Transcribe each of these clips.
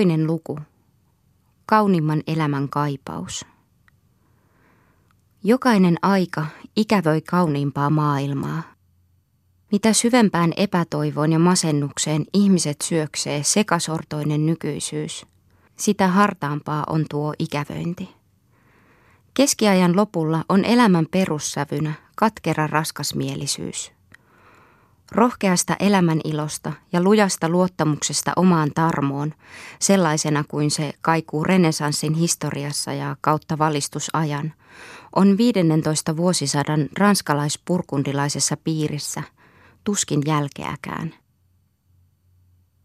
Toinen luku. Kaunimman elämän kaipaus. Jokainen aika ikävöi kauniimpaa maailmaa. Mitä syvempään epätoivoon ja masennukseen ihmiset syöksee sekasortoinen nykyisyys, sitä hartaampaa on tuo ikävöinti. Keskiajan lopulla on elämän perussävynä katkera raskasmielisyys – Rohkeasta elämän ilosta ja lujasta luottamuksesta omaan tarmoon, sellaisena kuin se kaikuu renesanssin historiassa ja kautta valistusajan, on 15 vuosisadan ranskalaispurkundilaisessa piirissä tuskin jälkeäkään.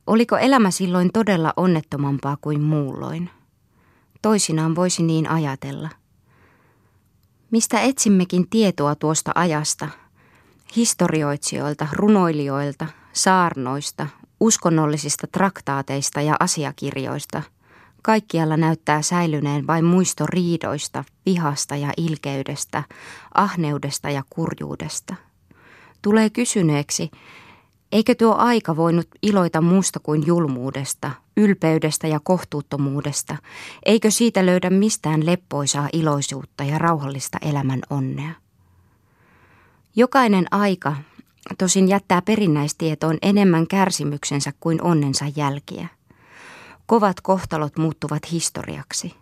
Oliko elämä silloin todella onnettomampaa kuin muulloin? Toisinaan voisi niin ajatella. Mistä etsimmekin tietoa tuosta ajasta – historioitsijoilta, runoilijoilta, saarnoista, uskonnollisista traktaateista ja asiakirjoista. Kaikkialla näyttää säilyneen vain muisto riidoista, vihasta ja ilkeydestä, ahneudesta ja kurjuudesta. Tulee kysyneeksi, eikö tuo aika voinut iloita muusta kuin julmuudesta, ylpeydestä ja kohtuuttomuudesta, eikö siitä löydä mistään leppoisaa iloisuutta ja rauhallista elämän onnea? Jokainen aika tosin jättää perinnäistietoon enemmän kärsimyksensä kuin onnensa jälkiä. Kovat kohtalot muuttuvat historiaksi.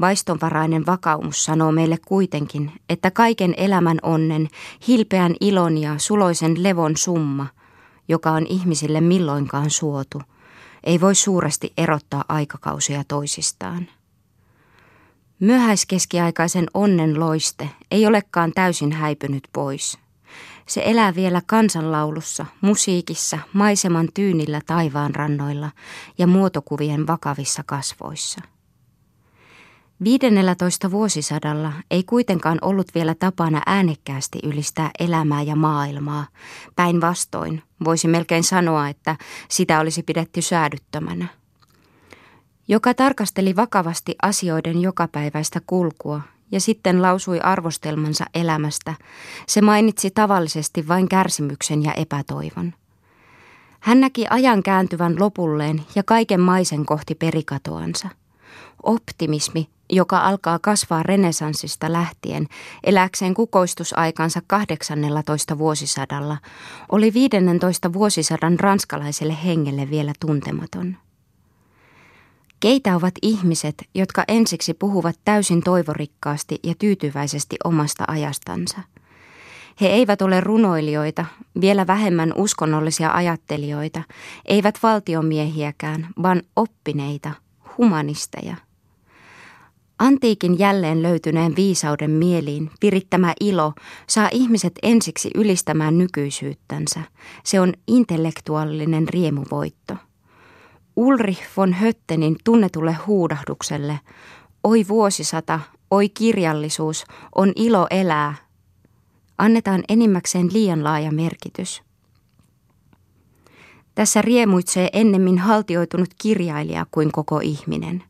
Vaistonvarainen vakaumus sanoo meille kuitenkin, että kaiken elämän onnen, hilpeän ilon ja suloisen levon summa, joka on ihmisille milloinkaan suotu, ei voi suuresti erottaa aikakausia toisistaan. Myöhäiskeskiaikaisen onnen loiste ei olekaan täysin häipynyt pois. Se elää vielä kansanlaulussa, musiikissa, maiseman tyynillä taivaan rannoilla ja muotokuvien vakavissa kasvoissa. 15 vuosisadalla ei kuitenkaan ollut vielä tapana äänekkäästi ylistää elämää ja maailmaa. Päinvastoin voisi melkein sanoa, että sitä olisi pidetty säädyttömänä joka tarkasteli vakavasti asioiden jokapäiväistä kulkua ja sitten lausui arvostelmansa elämästä. Se mainitsi tavallisesti vain kärsimyksen ja epätoivon. Hän näki ajan kääntyvän lopulleen ja kaiken maisen kohti perikatoansa. Optimismi, joka alkaa kasvaa renesanssista lähtien, eläkseen kukoistusaikansa 18 vuosisadalla, oli 15 vuosisadan ranskalaiselle hengelle vielä tuntematon. Keitä ovat ihmiset, jotka ensiksi puhuvat täysin toivorikkaasti ja tyytyväisesti omasta ajastansa? He eivät ole runoilijoita, vielä vähemmän uskonnollisia ajattelijoita, eivät valtiomiehiäkään, vaan oppineita, humanisteja. Antiikin jälleen löytyneen viisauden mieliin virittämä ilo saa ihmiset ensiksi ylistämään nykyisyyttänsä. Se on intellektuaalinen riemuvoitto. Ulrich von Höttenin tunnetulle huudahdukselle, oi vuosisata, oi kirjallisuus, on ilo elää, annetaan enimmäkseen liian laaja merkitys. Tässä riemuitsee ennemmin haltioitunut kirjailija kuin koko ihminen.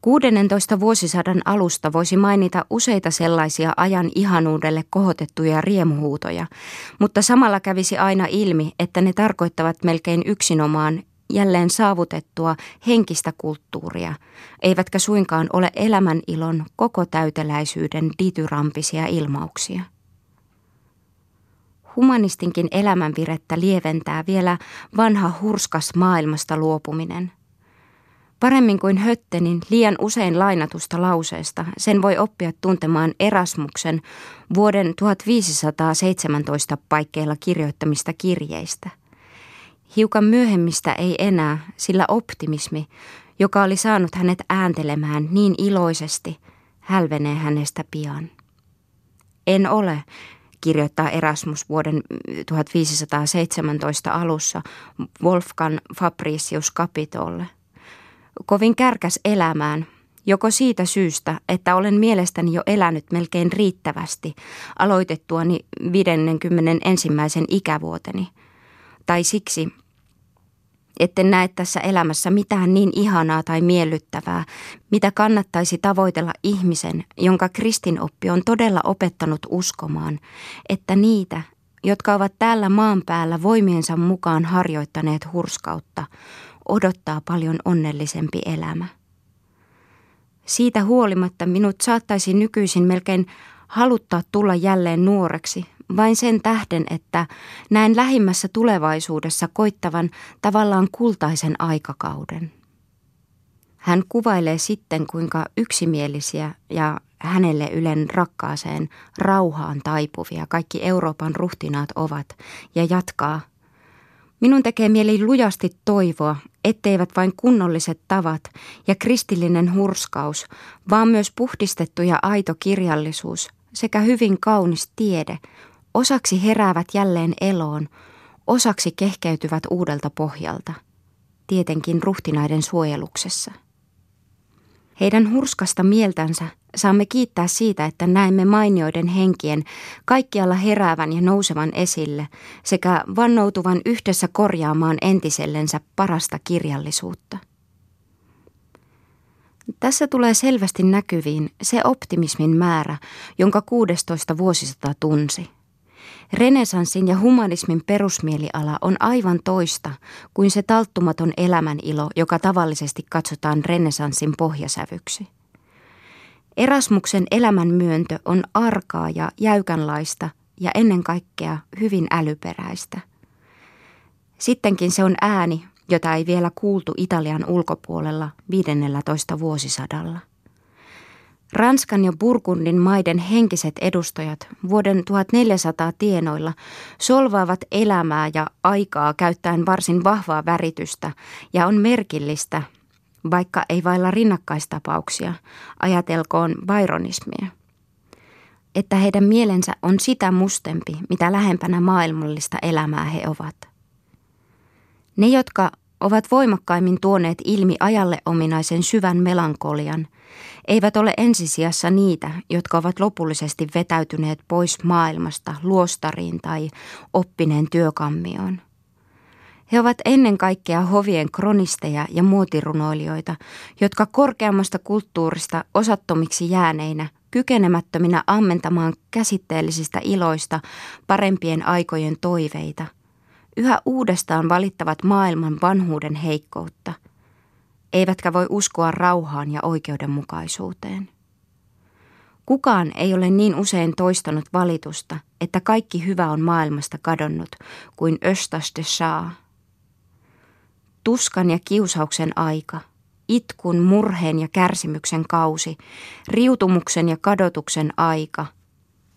16 vuosisadan alusta voisi mainita useita sellaisia ajan ihanuudelle kohotettuja riemuhuutoja, mutta samalla kävisi aina ilmi, että ne tarkoittavat melkein yksinomaan jälleen saavutettua henkistä kulttuuria, eivätkä suinkaan ole elämän ilon koko täyteläisyyden dityrampisia ilmauksia. Humanistinkin elämänvirettä lieventää vielä vanha hurskas maailmasta luopuminen. Paremmin kuin Höttenin liian usein lainatusta lauseesta sen voi oppia tuntemaan Erasmuksen vuoden 1517 paikkeilla kirjoittamista kirjeistä – Hiukan myöhemmistä ei enää, sillä optimismi, joka oli saanut hänet ääntelemään niin iloisesti, hälvenee hänestä pian. En ole, kirjoittaa Erasmus vuoden 1517 alussa Wolfgang Fabricius Capitolle. Kovin kärkäs elämään, joko siitä syystä, että olen mielestäni jo elänyt melkein riittävästi aloitettuani 51. ikävuoteni, tai siksi, etten näe tässä elämässä mitään niin ihanaa tai miellyttävää, mitä kannattaisi tavoitella ihmisen, jonka kristinoppi on todella opettanut uskomaan, että niitä, jotka ovat täällä maan päällä voimiensa mukaan harjoittaneet hurskautta, odottaa paljon onnellisempi elämä. Siitä huolimatta minut saattaisi nykyisin melkein haluttaa tulla jälleen nuoreksi, vain sen tähden, että näen lähimmässä tulevaisuudessa koittavan tavallaan kultaisen aikakauden. Hän kuvailee sitten, kuinka yksimielisiä ja hänelle ylen rakkaaseen rauhaan taipuvia kaikki Euroopan ruhtinaat ovat, ja jatkaa. Minun tekee mieli lujasti toivoa, etteivät vain kunnolliset tavat ja kristillinen hurskaus, vaan myös puhdistettu ja aito kirjallisuus sekä hyvin kaunis tiede osaksi heräävät jälleen eloon, osaksi kehkeytyvät uudelta pohjalta, tietenkin ruhtinaiden suojeluksessa. Heidän hurskasta mieltänsä saamme kiittää siitä, että näemme mainioiden henkien kaikkialla heräävän ja nousevan esille sekä vannoutuvan yhdessä korjaamaan entisellensä parasta kirjallisuutta. Tässä tulee selvästi näkyviin se optimismin määrä, jonka 16 vuosisata tunsi. Renesanssin ja humanismin perusmieliala on aivan toista kuin se talttumaton elämänilo, joka tavallisesti katsotaan renesanssin pohjasävyksi. Erasmuksen elämänmyöntö on arkaa ja jäykänlaista ja ennen kaikkea hyvin älyperäistä. Sittenkin se on ääni, jota ei vielä kuultu Italian ulkopuolella 15 vuosisadalla. Ranskan ja Burgundin maiden henkiset edustajat vuoden 1400 tienoilla solvaavat elämää ja aikaa käyttäen varsin vahvaa väritystä ja on merkillistä, vaikka ei vailla rinnakkaistapauksia, ajatelkoon byronismia, että heidän mielensä on sitä mustempi, mitä lähempänä maailmallista elämää he ovat. Ne, jotka ovat voimakkaimmin tuoneet ilmi ajalle ominaisen syvän melankolian, eivät ole ensisijassa niitä, jotka ovat lopullisesti vetäytyneet pois maailmasta luostariin tai oppineen työkammioon. He ovat ennen kaikkea hovien kronisteja ja muotirunoilijoita, jotka korkeammasta kulttuurista osattomiksi jääneinä, kykenemättöminä ammentamaan käsitteellisistä iloista parempien aikojen toiveita – yhä uudestaan valittavat maailman vanhuuden heikkoutta, eivätkä voi uskoa rauhaan ja oikeudenmukaisuuteen. Kukaan ei ole niin usein toistanut valitusta, että kaikki hyvä on maailmasta kadonnut kuin Östas de Shah. Tuskan ja kiusauksen aika, itkun, murheen ja kärsimyksen kausi, riutumuksen ja kadotuksen aika,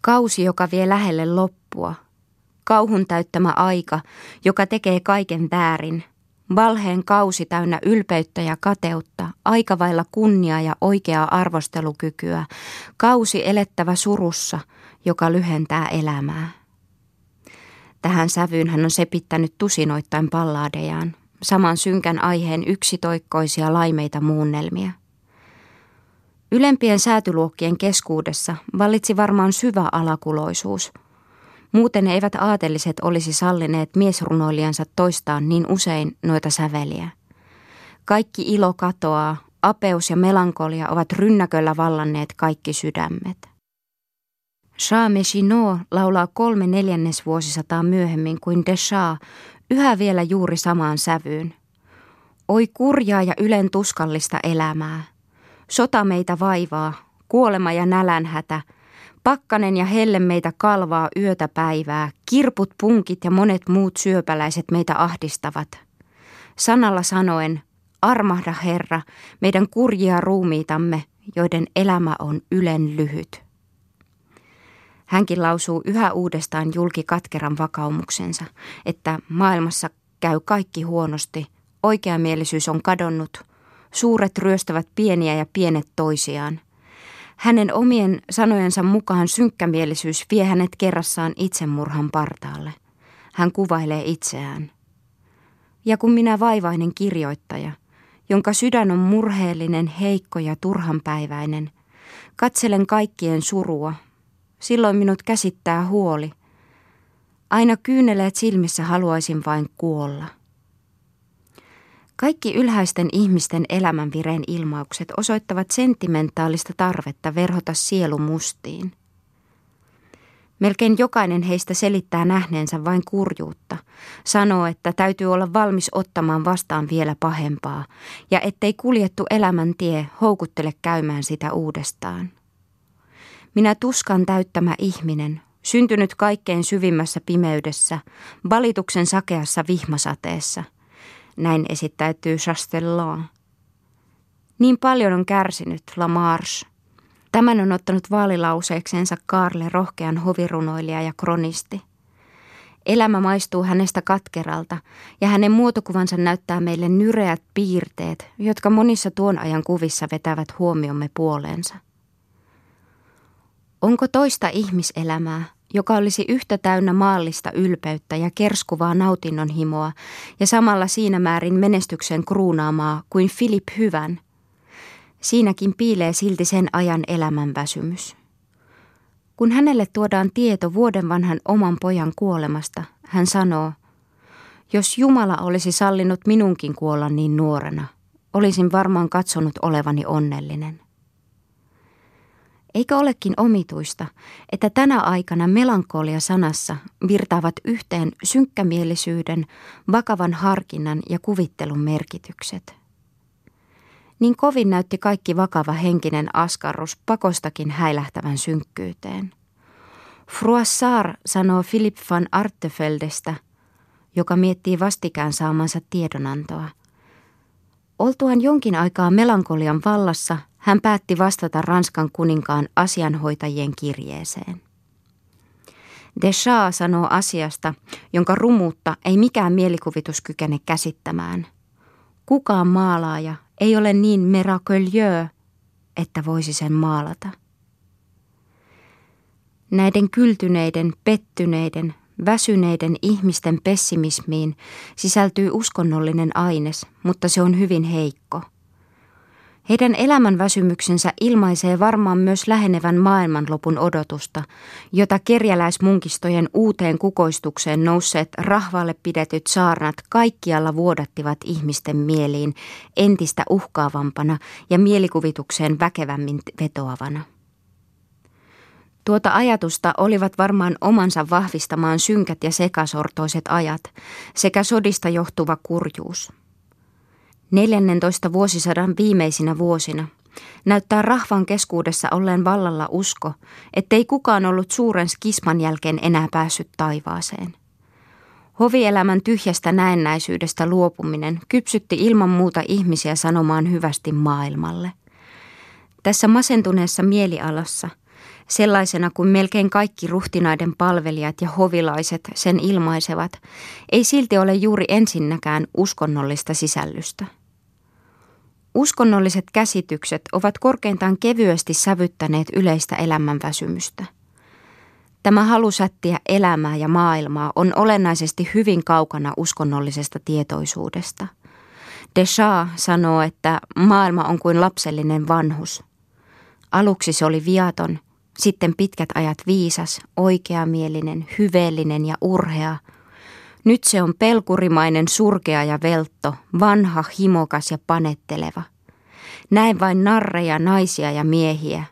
kausi, joka vie lähelle loppua – kauhun täyttämä aika, joka tekee kaiken väärin. Valheen kausi täynnä ylpeyttä ja kateutta, aikavailla kunnia ja oikeaa arvostelukykyä, kausi elettävä surussa, joka lyhentää elämää. Tähän sävyyn hän on sepittänyt tusinoittain pallaadejaan, saman synkän aiheen yksitoikkoisia laimeita muunnelmia. Ylempien säätyluokkien keskuudessa vallitsi varmaan syvä alakuloisuus – Muuten eivät aatelliset olisi sallineet miesrunoilijansa toistaan niin usein noita säveliä. Kaikki ilo katoaa, apeus ja melankolia ovat rynnäköllä vallanneet kaikki sydämet. Shah Mechino laulaa kolme neljännesvuosisataa myöhemmin kuin Shah, yhä vielä juuri samaan sävyyn. Oi kurjaa ja ylen tuskallista elämää. Sota meitä vaivaa, kuolema ja nälänhätä – Pakkanen ja helle meitä kalvaa yötä päivää, kirput, punkit ja monet muut syöpäläiset meitä ahdistavat. Sanalla sanoen, armahda Herra, meidän kurjia ruumiitamme, joiden elämä on ylen lyhyt. Hänkin lausuu yhä uudestaan julki katkeran vakaumuksensa, että maailmassa käy kaikki huonosti, oikeamielisyys on kadonnut, suuret ryöstävät pieniä ja pienet toisiaan – hänen omien sanojensa mukaan synkkämielisyys vie hänet kerrassaan itsemurhan partaalle. Hän kuvailee itseään. Ja kun minä vaivainen kirjoittaja, jonka sydän on murheellinen, heikko ja turhanpäiväinen, katselen kaikkien surua, silloin minut käsittää huoli. Aina kyyneleet silmissä haluaisin vain kuolla. Kaikki ylhäisten ihmisten elämänvireen ilmaukset osoittavat sentimentaalista tarvetta verhota sielu mustiin. Melkein jokainen heistä selittää nähneensä vain kurjuutta. Sanoo, että täytyy olla valmis ottamaan vastaan vielä pahempaa ja ettei kuljettu elämän tie houkuttele käymään sitä uudestaan. Minä tuskan täyttämä ihminen, syntynyt kaikkein syvimmässä pimeydessä, valituksen sakeassa vihmasateessa. Näin esittäytyy Chastellan. Niin paljon on kärsinyt La Marche. Tämän on ottanut vaalilauseekseensa Karle rohkean hovirunoilija ja kronisti. Elämä maistuu hänestä katkeralta ja hänen muotokuvansa näyttää meille nyreät piirteet, jotka monissa tuon ajan kuvissa vetävät huomiomme puoleensa. Onko toista ihmiselämää, joka olisi yhtä täynnä maallista ylpeyttä ja kerskuvaa nautinnon himoa ja samalla siinä määrin menestyksen kruunaamaa kuin Filip Hyvän. Siinäkin piilee silti sen ajan elämän väsymys. Kun hänelle tuodaan tieto vuoden vanhan oman pojan kuolemasta, hän sanoo, jos Jumala olisi sallinut minunkin kuolla niin nuorena, olisin varmaan katsonut olevani onnellinen. Eikö olekin omituista, että tänä aikana melankolia sanassa virtaavat yhteen synkkämielisyyden, vakavan harkinnan ja kuvittelun merkitykset? Niin kovin näytti kaikki vakava henkinen askarrus pakostakin häilähtävän synkkyyteen. Froissart sanoo Philip van Artefeldestä, joka miettii vastikään saamansa tiedonantoa. Oltuaan jonkin aikaa melankolian vallassa, hän päätti vastata Ranskan kuninkaan asianhoitajien kirjeeseen. Deschamps sanoo asiasta, jonka rumuutta ei mikään mielikuvitus kykene käsittämään. Kukaan maalaaja ei ole niin miraculieux, että voisi sen maalata. Näiden kyltyneiden, pettyneiden, väsyneiden ihmisten pessimismiin sisältyy uskonnollinen aines, mutta se on hyvin heikko – heidän elämän väsymyksensä ilmaisee varmaan myös lähenevän maailmanlopun odotusta, jota kerjäläismunkistojen uuteen kukoistukseen nousseet rahvalle pidetyt saarnat kaikkialla vuodattivat ihmisten mieliin entistä uhkaavampana ja mielikuvitukseen väkevämmin vetoavana. Tuota ajatusta olivat varmaan omansa vahvistamaan synkät ja sekasortoiset ajat sekä sodista johtuva kurjuus – 14 vuosisadan viimeisinä vuosina näyttää rahvan keskuudessa olleen vallalla usko, ettei kukaan ollut suuren skisman jälkeen enää päässyt taivaaseen. Hovielämän tyhjästä näennäisyydestä luopuminen kypsytti ilman muuta ihmisiä sanomaan hyvästi maailmalle. Tässä masentuneessa mielialassa, sellaisena kuin melkein kaikki ruhtinaiden palvelijat ja hovilaiset sen ilmaisevat, ei silti ole juuri ensinnäkään uskonnollista sisällystä. Uskonnolliset käsitykset ovat korkeintaan kevyesti sävyttäneet yleistä elämänväsymystä. Tämä halu sättiä elämää ja maailmaa on olennaisesti hyvin kaukana uskonnollisesta tietoisuudesta. Deschamps sanoo, että maailma on kuin lapsellinen vanhus. Aluksi se oli viaton, sitten pitkät ajat viisas, oikeamielinen, hyveellinen ja urhea – nyt se on pelkurimainen surkea ja veltto, vanha, himokas ja panetteleva. Näin vain narreja, naisia ja miehiä.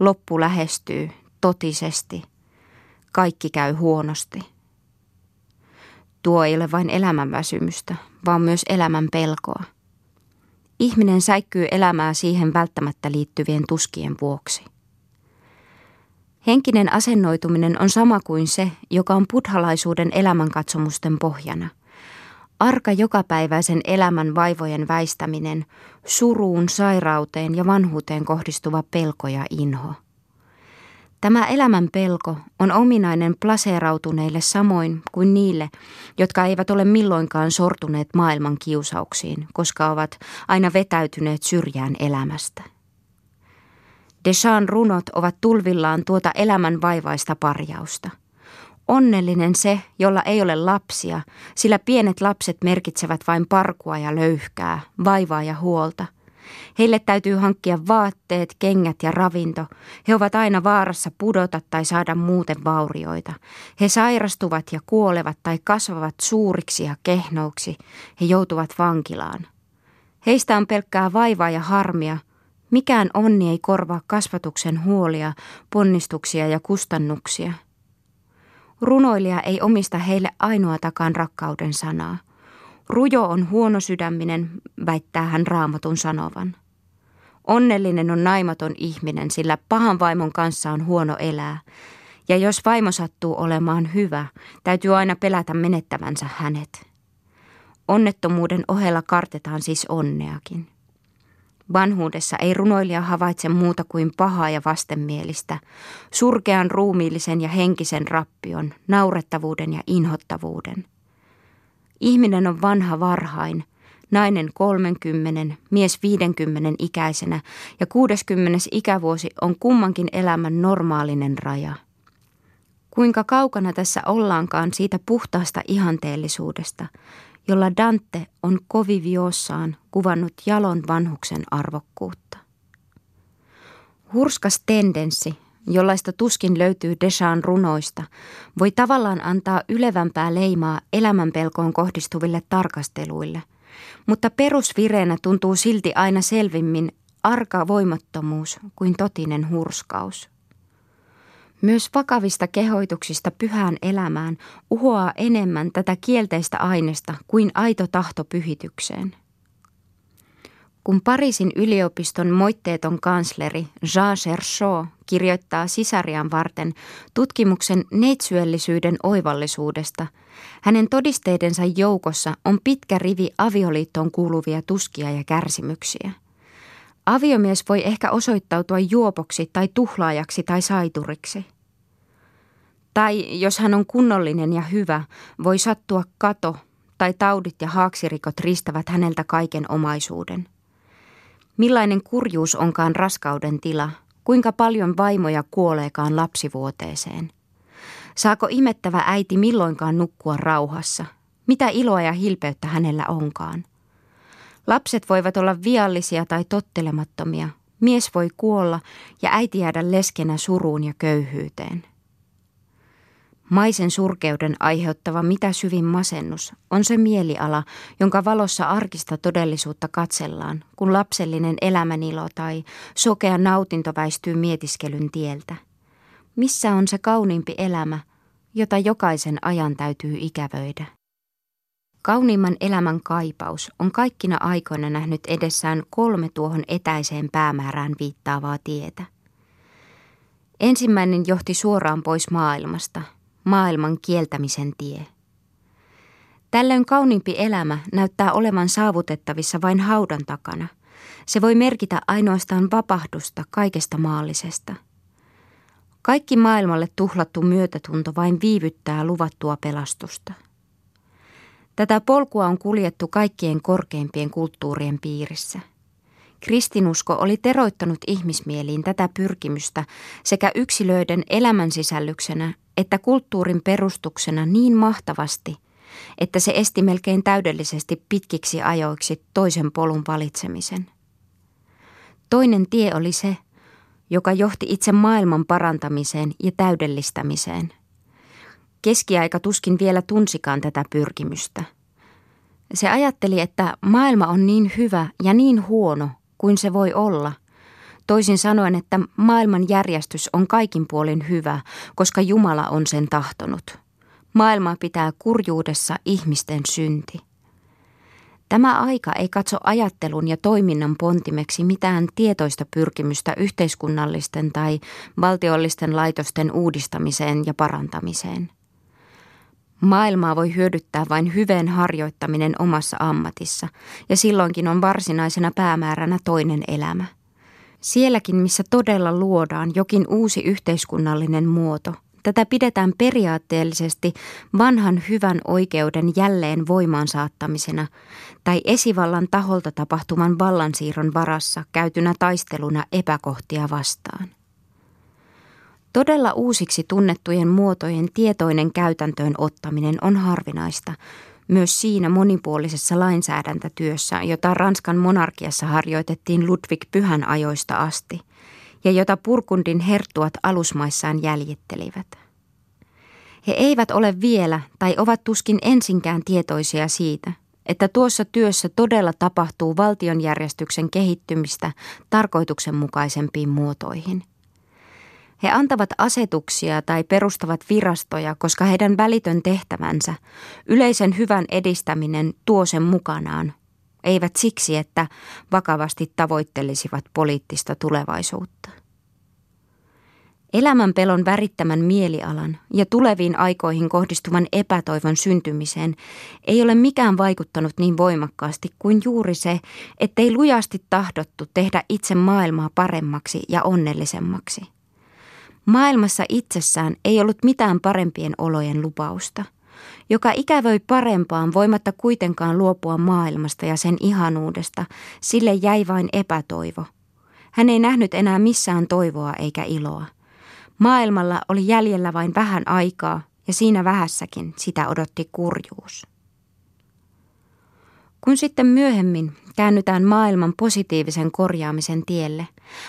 Loppu lähestyy, totisesti. Kaikki käy huonosti. Tuo ei ole vain elämän väsymystä, vaan myös elämän pelkoa. Ihminen säikkyy elämää siihen välttämättä liittyvien tuskien vuoksi. Henkinen asennoituminen on sama kuin se, joka on buddhalaisuuden elämänkatsomusten pohjana. Arka jokapäiväisen elämän vaivojen väistäminen, suruun, sairauteen ja vanhuuteen kohdistuva pelko ja inho. Tämä elämän pelko on ominainen plaseerautuneille samoin kuin niille, jotka eivät ole milloinkaan sortuneet maailman kiusauksiin, koska ovat aina vetäytyneet syrjään elämästä. Deschamps runot ovat tulvillaan tuota elämän vaivaista parjausta. Onnellinen se, jolla ei ole lapsia, sillä pienet lapset merkitsevät vain parkua ja löyhkää, vaivaa ja huolta. Heille täytyy hankkia vaatteet, kengät ja ravinto. He ovat aina vaarassa pudota tai saada muuten vaurioita. He sairastuvat ja kuolevat tai kasvavat suuriksi ja kehnouksi. He joutuvat vankilaan. Heistä on pelkkää vaivaa ja harmia, Mikään onni ei korvaa kasvatuksen huolia, ponnistuksia ja kustannuksia – Runoilija ei omista heille ainoatakaan rakkauden sanaa. Rujo on huono sydäminen, väittää hän raamatun sanovan. Onnellinen on naimaton ihminen, sillä pahan vaimon kanssa on huono elää. Ja jos vaimo sattuu olemaan hyvä, täytyy aina pelätä menettävänsä hänet. Onnettomuuden ohella kartetaan siis onneakin. Vanhuudessa ei runoilija havaitse muuta kuin pahaa ja vastenmielistä, surkean ruumiillisen ja henkisen rappion, naurettavuuden ja inhottavuuden. Ihminen on vanha varhain, nainen 30, mies 50 ikäisenä ja 60 ikävuosi on kummankin elämän normaalinen raja. Kuinka kaukana tässä ollaankaan siitä puhtaasta ihanteellisuudesta, jolla Dante on koviviossaan kuvannut jalon vanhuksen arvokkuutta. Hurskas tendenssi, jollaista tuskin löytyy Deschan runoista, voi tavallaan antaa ylevämpää leimaa elämänpelkoon kohdistuville tarkasteluille, mutta perusvireenä tuntuu silti aina selvimmin arka voimattomuus kuin totinen hurskaus. Myös vakavista kehoituksista pyhään elämään uhoaa enemmän tätä kielteistä aineesta kuin aito tahto pyhitykseen. Kun Pariisin yliopiston moitteeton kansleri Jean Cherchot kirjoittaa sisarian varten tutkimuksen neitsyöllisyyden oivallisuudesta, hänen todisteidensa joukossa on pitkä rivi avioliittoon kuuluvia tuskia ja kärsimyksiä. Aviomies voi ehkä osoittautua juopoksi tai tuhlaajaksi tai saituriksi – tai jos hän on kunnollinen ja hyvä, voi sattua kato tai taudit ja haaksirikot ristävät häneltä kaiken omaisuuden. Millainen kurjuus onkaan raskauden tila, kuinka paljon vaimoja kuoleekaan lapsivuoteeseen. Saako imettävä äiti milloinkaan nukkua rauhassa? Mitä iloa ja hilpeyttä hänellä onkaan? Lapset voivat olla viallisia tai tottelemattomia. Mies voi kuolla ja äiti jäädä leskenä suruun ja köyhyyteen. Maisen surkeuden aiheuttava mitä syvin masennus on se mieliala, jonka valossa arkista todellisuutta katsellaan, kun lapsellinen elämänilo tai sokea nautinto väistyy mietiskelyn tieltä. Missä on se kauniimpi elämä, jota jokaisen ajan täytyy ikävöidä? Kauniimman elämän kaipaus on kaikkina aikoina nähnyt edessään kolme tuohon etäiseen päämäärään viittaavaa tietä. Ensimmäinen johti suoraan pois maailmasta – maailman kieltämisen tie. Tällöin kauniimpi elämä näyttää olevan saavutettavissa vain haudan takana. Se voi merkitä ainoastaan vapahdusta kaikesta maallisesta. Kaikki maailmalle tuhlattu myötätunto vain viivyttää luvattua pelastusta. Tätä polkua on kuljettu kaikkien korkeimpien kulttuurien piirissä – Kristinusko oli teroittanut ihmismieliin tätä pyrkimystä sekä yksilöiden elämänsisällyksenä että kulttuurin perustuksena niin mahtavasti, että se esti melkein täydellisesti pitkiksi ajoiksi toisen polun valitsemisen. Toinen tie oli se, joka johti itse maailman parantamiseen ja täydellistämiseen. Keskiaika tuskin vielä tunsikaan tätä pyrkimystä. Se ajatteli, että maailma on niin hyvä ja niin huono kuin se voi olla – Toisin sanoen, että maailman järjestys on kaikin puolin hyvä, koska Jumala on sen tahtonut. Maailma pitää kurjuudessa ihmisten synti. Tämä aika ei katso ajattelun ja toiminnan pontimeksi mitään tietoista pyrkimystä yhteiskunnallisten tai valtiollisten laitosten uudistamiseen ja parantamiseen. Maailmaa voi hyödyttää vain hyveen harjoittaminen omassa ammatissa, ja silloinkin on varsinaisena päämääränä toinen elämä. Sielläkin, missä todella luodaan jokin uusi yhteiskunnallinen muoto, tätä pidetään periaatteellisesti vanhan hyvän oikeuden jälleen voimaan saattamisena tai esivallan taholta tapahtuvan vallansiirron varassa käytynä taisteluna epäkohtia vastaan. Todella uusiksi tunnettujen muotojen tietoinen käytäntöön ottaminen on harvinaista, myös siinä monipuolisessa lainsäädäntötyössä, jota Ranskan monarkiassa harjoitettiin Ludwig Pyhän ajoista asti ja jota Purkundin herttuat alusmaissaan jäljittelivät. He eivät ole vielä tai ovat tuskin ensinkään tietoisia siitä, että tuossa työssä todella tapahtuu valtionjärjestyksen kehittymistä tarkoituksenmukaisempiin muotoihin. He antavat asetuksia tai perustavat virastoja, koska heidän välitön tehtävänsä, yleisen hyvän edistäminen, tuo sen mukanaan. Eivät siksi, että vakavasti tavoittelisivat poliittista tulevaisuutta. Elämän pelon värittämän mielialan ja tuleviin aikoihin kohdistuvan epätoivon syntymiseen ei ole mikään vaikuttanut niin voimakkaasti kuin juuri se, ettei lujasti tahdottu tehdä itse maailmaa paremmaksi ja onnellisemmaksi. Maailmassa itsessään ei ollut mitään parempien olojen lupausta, joka ikävöi parempaan voimatta kuitenkaan luopua maailmasta ja sen ihanuudesta, sille jäi vain epätoivo. Hän ei nähnyt enää missään toivoa eikä iloa. Maailmalla oli jäljellä vain vähän aikaa ja siinä vähässäkin sitä odotti kurjuus. Kun sitten myöhemmin käännytään maailman positiivisen korjaamisen tielle,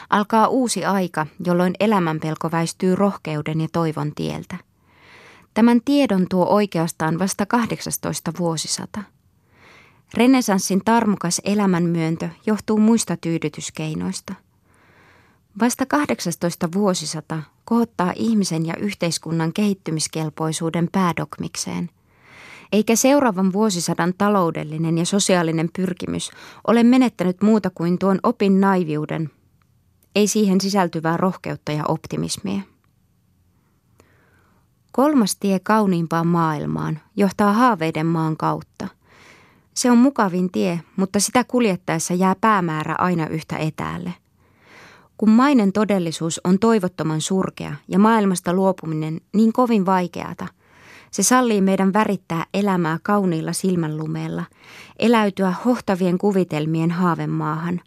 alkaa uusi aika, jolloin elämänpelko väistyy rohkeuden ja toivon tieltä. Tämän tiedon tuo oikeastaan vasta 18 vuosisata. Renesanssin tarmukas elämänmyöntö johtuu muista tyydytyskeinoista – Vasta 18 vuosisata kohottaa ihmisen ja yhteiskunnan kehittymiskelpoisuuden päädokmikseen. Eikä seuraavan vuosisadan taloudellinen ja sosiaalinen pyrkimys ole menettänyt muuta kuin tuon opin naiviuden, ei siihen sisältyvää rohkeutta ja optimismia. Kolmas tie kauniimpaan maailmaan johtaa haaveiden maan kautta. Se on mukavin tie, mutta sitä kuljettaessa jää päämäärä aina yhtä etäälle – kun mainen todellisuus on toivottoman surkea ja maailmasta luopuminen niin kovin vaikeata, se sallii meidän värittää elämää kauniilla silmänlumeella, eläytyä hohtavien kuvitelmien haavemaahan,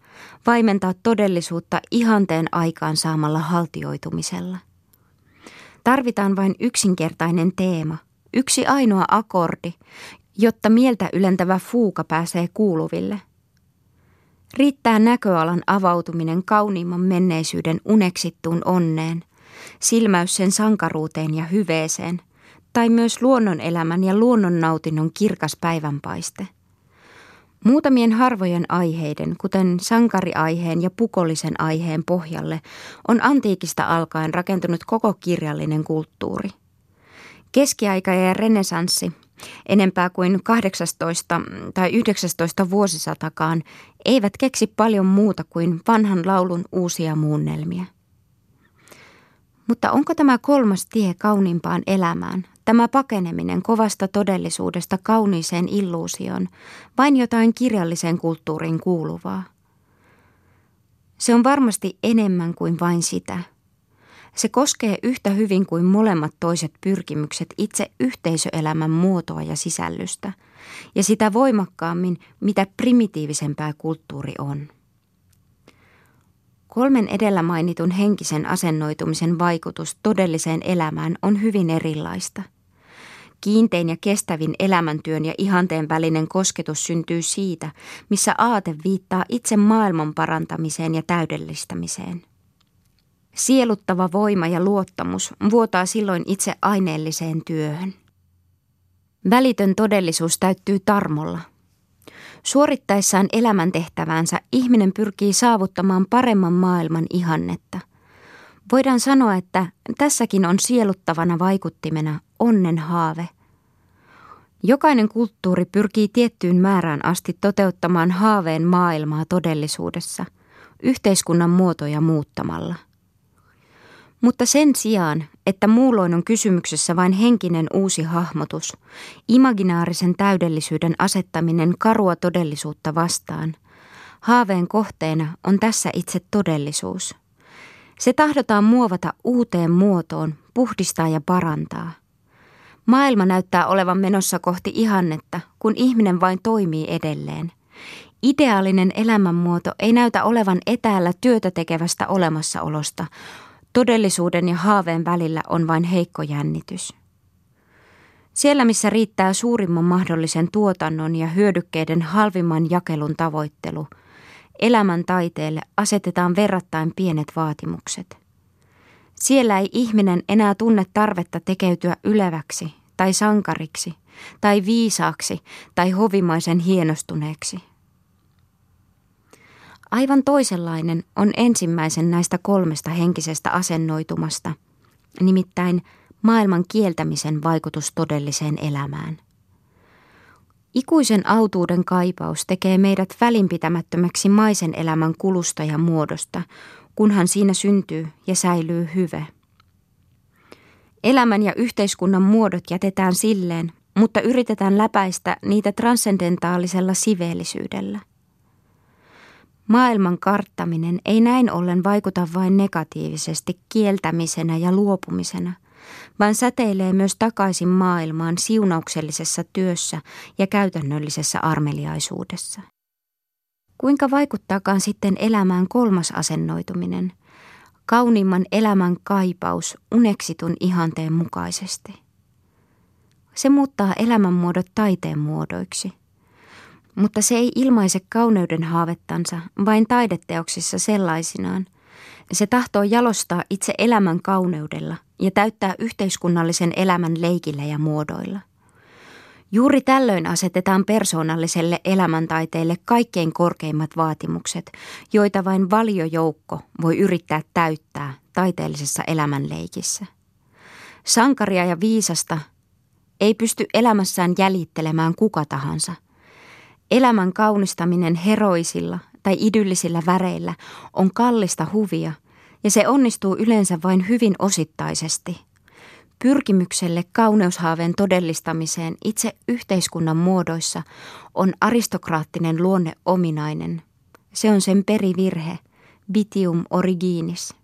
vaimentaa todellisuutta ihanteen aikaan saamalla haltioitumisella. Tarvitaan vain yksinkertainen teema, yksi ainoa akordi, jotta mieltä ylentävä fuuka pääsee kuuluville – Riittää näköalan avautuminen kauniimman menneisyyden uneksittuun onneen, silmäys sen sankaruuteen ja hyveeseen, tai myös luonnonelämän ja luonnonnautinnon kirkas päivänpaiste. Muutamien harvojen aiheiden, kuten sankariaiheen ja pukollisen aiheen pohjalle, on antiikista alkaen rakentunut koko kirjallinen kulttuuri. Keskiaika ja renesanssi enempää kuin 18 tai 19 vuosisatakaan, eivät keksi paljon muuta kuin vanhan laulun uusia muunnelmia. Mutta onko tämä kolmas tie kauniimpaan elämään, tämä pakeneminen kovasta todellisuudesta kauniiseen illuusioon, vain jotain kirjallisen kulttuuriin kuuluvaa? Se on varmasti enemmän kuin vain sitä – se koskee yhtä hyvin kuin molemmat toiset pyrkimykset itse yhteisöelämän muotoa ja sisällystä, ja sitä voimakkaammin, mitä primitiivisempää kulttuuri on. Kolmen edellä mainitun henkisen asennoitumisen vaikutus todelliseen elämään on hyvin erilaista. Kiintein ja kestävin elämäntyön ja ihanteen välinen kosketus syntyy siitä, missä aate viittaa itse maailman parantamiseen ja täydellistämiseen. Sieluttava voima ja luottamus vuotaa silloin itse aineelliseen työhön. Välitön todellisuus täyttyy tarmolla. Suorittaessaan elämäntehtäväänsä ihminen pyrkii saavuttamaan paremman maailman ihannetta. Voidaan sanoa, että tässäkin on sieluttavana vaikuttimena onnen haave. Jokainen kulttuuri pyrkii tiettyyn määrään asti toteuttamaan haaveen maailmaa todellisuudessa, yhteiskunnan muotoja muuttamalla – mutta sen sijaan, että muulloin on kysymyksessä vain henkinen uusi hahmotus, imaginaarisen täydellisyyden asettaminen karua todellisuutta vastaan, haaveen kohteena on tässä itse todellisuus. Se tahdotaan muovata uuteen muotoon, puhdistaa ja parantaa. Maailma näyttää olevan menossa kohti ihannetta, kun ihminen vain toimii edelleen. Ideaalinen elämänmuoto ei näytä olevan etäällä työtä tekevästä olemassaolosta, Todellisuuden ja haaveen välillä on vain heikko jännitys. Siellä, missä riittää suurimman mahdollisen tuotannon ja hyödykkeiden halvimman jakelun tavoittelu, elämän taiteelle asetetaan verrattain pienet vaatimukset. Siellä ei ihminen enää tunne tarvetta tekeytyä yleväksi tai sankariksi tai viisaaksi tai hovimaisen hienostuneeksi. Aivan toisenlainen on ensimmäisen näistä kolmesta henkisestä asennoitumasta, nimittäin maailman kieltämisen vaikutus todelliseen elämään. Ikuisen autuuden kaipaus tekee meidät välinpitämättömäksi maisen elämän kulusta ja muodosta, kunhan siinä syntyy ja säilyy hyve. Elämän ja yhteiskunnan muodot jätetään silleen, mutta yritetään läpäistä niitä transcendentaalisella siveellisyydellä. Maailman karttaminen ei näin ollen vaikuta vain negatiivisesti kieltämisenä ja luopumisena, vaan säteilee myös takaisin maailmaan siunauksellisessa työssä ja käytännöllisessä armeliaisuudessa. Kuinka vaikuttaakaan sitten elämään kolmas asennoituminen, kauniimman elämän kaipaus uneksitun ihanteen mukaisesti? Se muuttaa elämänmuodot taiteen muodoiksi. Mutta se ei ilmaise kauneuden haavettansa vain taideteoksissa sellaisinaan. Se tahtoo jalostaa itse elämän kauneudella ja täyttää yhteiskunnallisen elämän leikillä ja muodoilla. Juuri tällöin asetetaan persoonalliselle elämäntaiteelle kaikkein korkeimmat vaatimukset, joita vain valiojoukko voi yrittää täyttää taiteellisessa elämänleikissä. Sankaria ja viisasta ei pysty elämässään jäljittelemään kuka tahansa. Elämän kaunistaminen heroisilla tai idyllisillä väreillä on kallista huvia ja se onnistuu yleensä vain hyvin osittaisesti – Pyrkimykselle kauneushaaveen todellistamiseen itse yhteiskunnan muodoissa on aristokraattinen luonne ominainen. Se on sen perivirhe, vitium originis.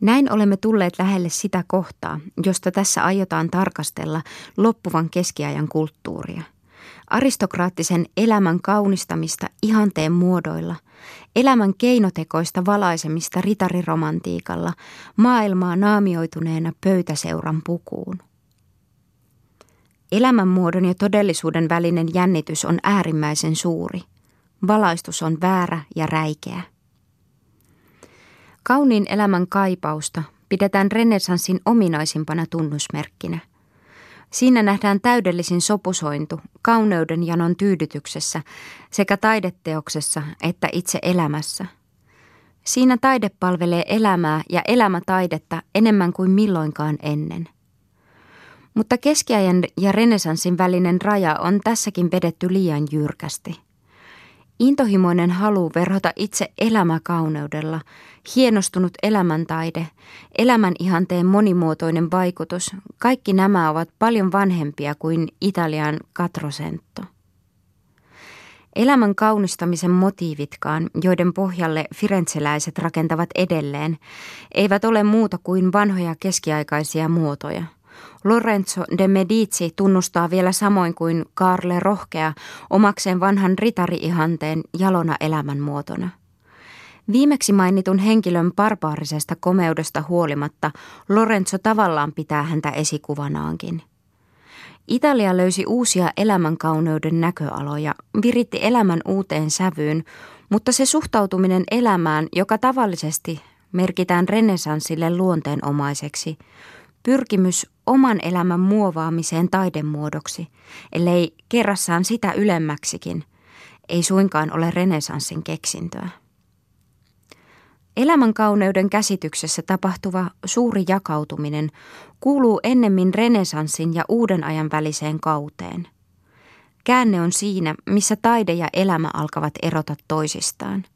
Näin olemme tulleet lähelle sitä kohtaa, josta tässä aiotaan tarkastella loppuvan keskiajan kulttuuria – aristokraattisen elämän kaunistamista ihanteen muodoilla, elämän keinotekoista valaisemista ritariromantiikalla, maailmaa naamioituneena pöytäseuran pukuun. Elämänmuodon ja todellisuuden välinen jännitys on äärimmäisen suuri. Valaistus on väärä ja räikeä. Kauniin elämän kaipausta pidetään renessanssin ominaisimpana tunnusmerkkinä – Siinä nähdään täydellisin sopusointu kauneuden janon tyydytyksessä sekä taideteoksessa että itse elämässä. Siinä taide palvelee elämää ja elämätaidetta enemmän kuin milloinkaan ennen. Mutta keskiajan ja renesanssin välinen raja on tässäkin vedetty liian jyrkästi – Intohimoinen halu verhota itse elämäkauneudella, hienostunut elämäntaide, elämän ihanteen monimuotoinen vaikutus, kaikki nämä ovat paljon vanhempia kuin Italian katrosentto. Elämän kaunistamisen motiivitkaan, joiden pohjalle firenzeläiset rakentavat edelleen, eivät ole muuta kuin vanhoja keskiaikaisia muotoja – Lorenzo de Medici tunnustaa vielä samoin kuin Carle Rohkea omakseen vanhan ritari-ihanteen jalona elämänmuotona. Viimeksi mainitun henkilön barbaarisesta komeudesta huolimatta Lorenzo tavallaan pitää häntä esikuvanaankin. Italia löysi uusia elämänkauneuden näköaloja, viritti elämän uuteen sävyyn, mutta se suhtautuminen elämään, joka tavallisesti merkitään renesanssille luonteenomaiseksi, pyrkimys oman elämän muovaamiseen taidemuodoksi, ellei kerrassaan sitä ylemmäksikin, ei suinkaan ole renesanssin keksintöä. Elämän kauneuden käsityksessä tapahtuva suuri jakautuminen kuuluu ennemmin renesanssin ja uuden ajan väliseen kauteen. Käänne on siinä, missä taide ja elämä alkavat erota toisistaan –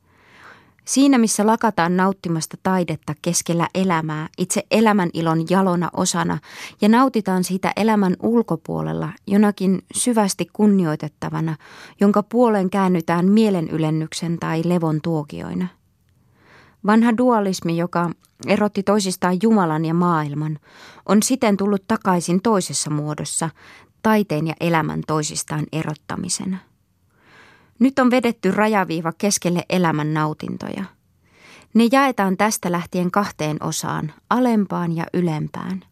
Siinä, missä lakataan nauttimasta taidetta keskellä elämää, itse elämän ilon jalona osana, ja nautitaan siitä elämän ulkopuolella jonakin syvästi kunnioitettavana, jonka puoleen käännytään mielenylennyksen tai levon tuokioina. Vanha dualismi, joka erotti toisistaan Jumalan ja maailman, on siten tullut takaisin toisessa muodossa, taiteen ja elämän toisistaan erottamisena. Nyt on vedetty rajaviiva keskelle elämän nautintoja. Ne jaetaan tästä lähtien kahteen osaan, alempaan ja ylempään.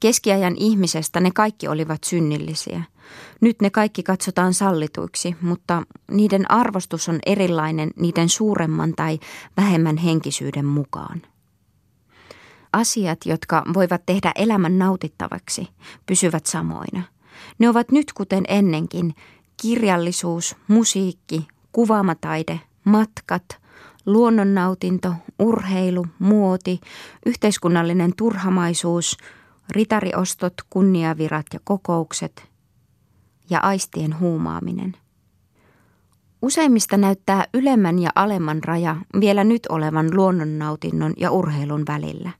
Keskiajan ihmisestä ne kaikki olivat synnillisiä. Nyt ne kaikki katsotaan sallituiksi, mutta niiden arvostus on erilainen niiden suuremman tai vähemmän henkisyyden mukaan. Asiat, jotka voivat tehdä elämän nautittavaksi, pysyvät samoina. Ne ovat nyt kuten ennenkin kirjallisuus, musiikki, kuvaamataide, matkat, luonnonnautinto, urheilu, muoti, yhteiskunnallinen turhamaisuus, ritariostot, kunniavirat ja kokoukset ja aistien huumaaminen. Useimmista näyttää ylemmän ja alemman raja vielä nyt olevan luonnonnautinnon ja urheilun välillä.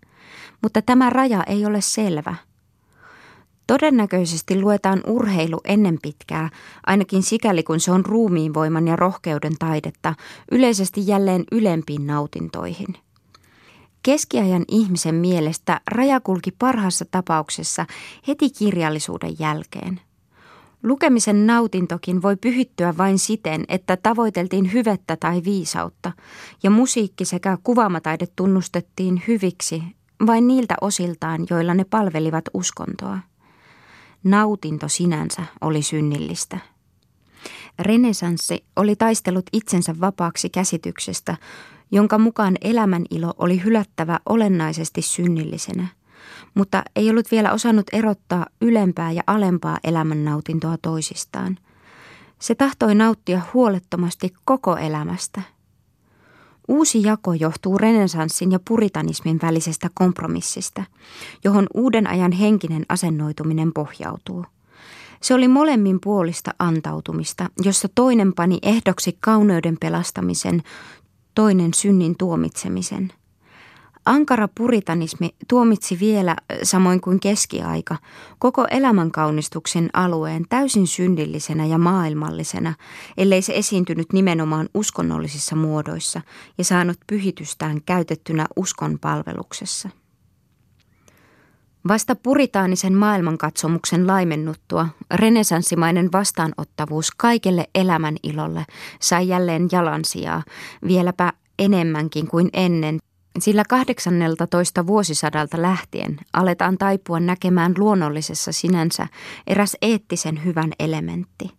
Mutta tämä raja ei ole selvä. Todennäköisesti luetaan urheilu ennen pitkää, ainakin sikäli kun se on ruumiinvoiman ja rohkeuden taidetta, yleisesti jälleen ylempiin nautintoihin. Keskiajan ihmisen mielestä raja kulki parhaassa tapauksessa heti kirjallisuuden jälkeen – Lukemisen nautintokin voi pyhittyä vain siten, että tavoiteltiin hyvettä tai viisautta, ja musiikki sekä kuvaamataide tunnustettiin hyviksi vain niiltä osiltaan, joilla ne palvelivat uskontoa. Nautinto sinänsä oli synnillistä. Renesanssi oli taistellut itsensä vapaaksi käsityksestä, jonka mukaan elämän ilo oli hylättävä olennaisesti synnillisenä – mutta ei ollut vielä osannut erottaa ylempää ja alempaa elämännautintoa toisistaan. Se tahtoi nauttia huolettomasti koko elämästä. Uusi jako johtuu renesanssin ja puritanismin välisestä kompromissista, johon uuden ajan henkinen asennoituminen pohjautuu. Se oli molemmin puolista antautumista, jossa toinen pani ehdoksi kauneuden pelastamisen, toinen synnin tuomitsemisen – Ankara puritanismi tuomitsi vielä, samoin kuin keskiaika, koko elämänkaunistuksen alueen täysin syndillisenä ja maailmallisena, ellei se esiintynyt nimenomaan uskonnollisissa muodoissa ja saanut pyhitystään käytettynä uskon palveluksessa. Vasta puritaanisen maailmankatsomuksen laimennuttua renesanssimainen vastaanottavuus kaikelle elämän ilolle sai jälleen jalansijaa, vieläpä enemmänkin kuin ennen sillä 18 vuosisadalta lähtien aletaan taipua näkemään luonnollisessa sinänsä eräs eettisen hyvän elementti,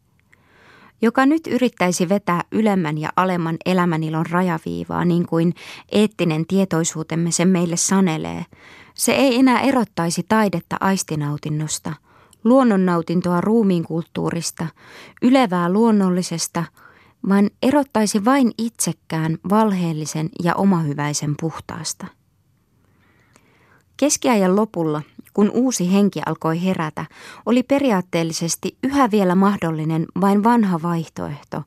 joka nyt yrittäisi vetää ylemmän ja alemman elämänilon rajaviivaa niin kuin eettinen tietoisuutemme sen meille sanelee. Se ei enää erottaisi taidetta aistinautinnosta, luonnonnautintoa ruumiinkulttuurista, ylevää luonnollisesta – vaan erottaisi vain itsekään valheellisen ja omahyväisen puhtaasta. Keskiajan lopulla, kun uusi henki alkoi herätä, oli periaatteellisesti yhä vielä mahdollinen vain vanha vaihtoehto,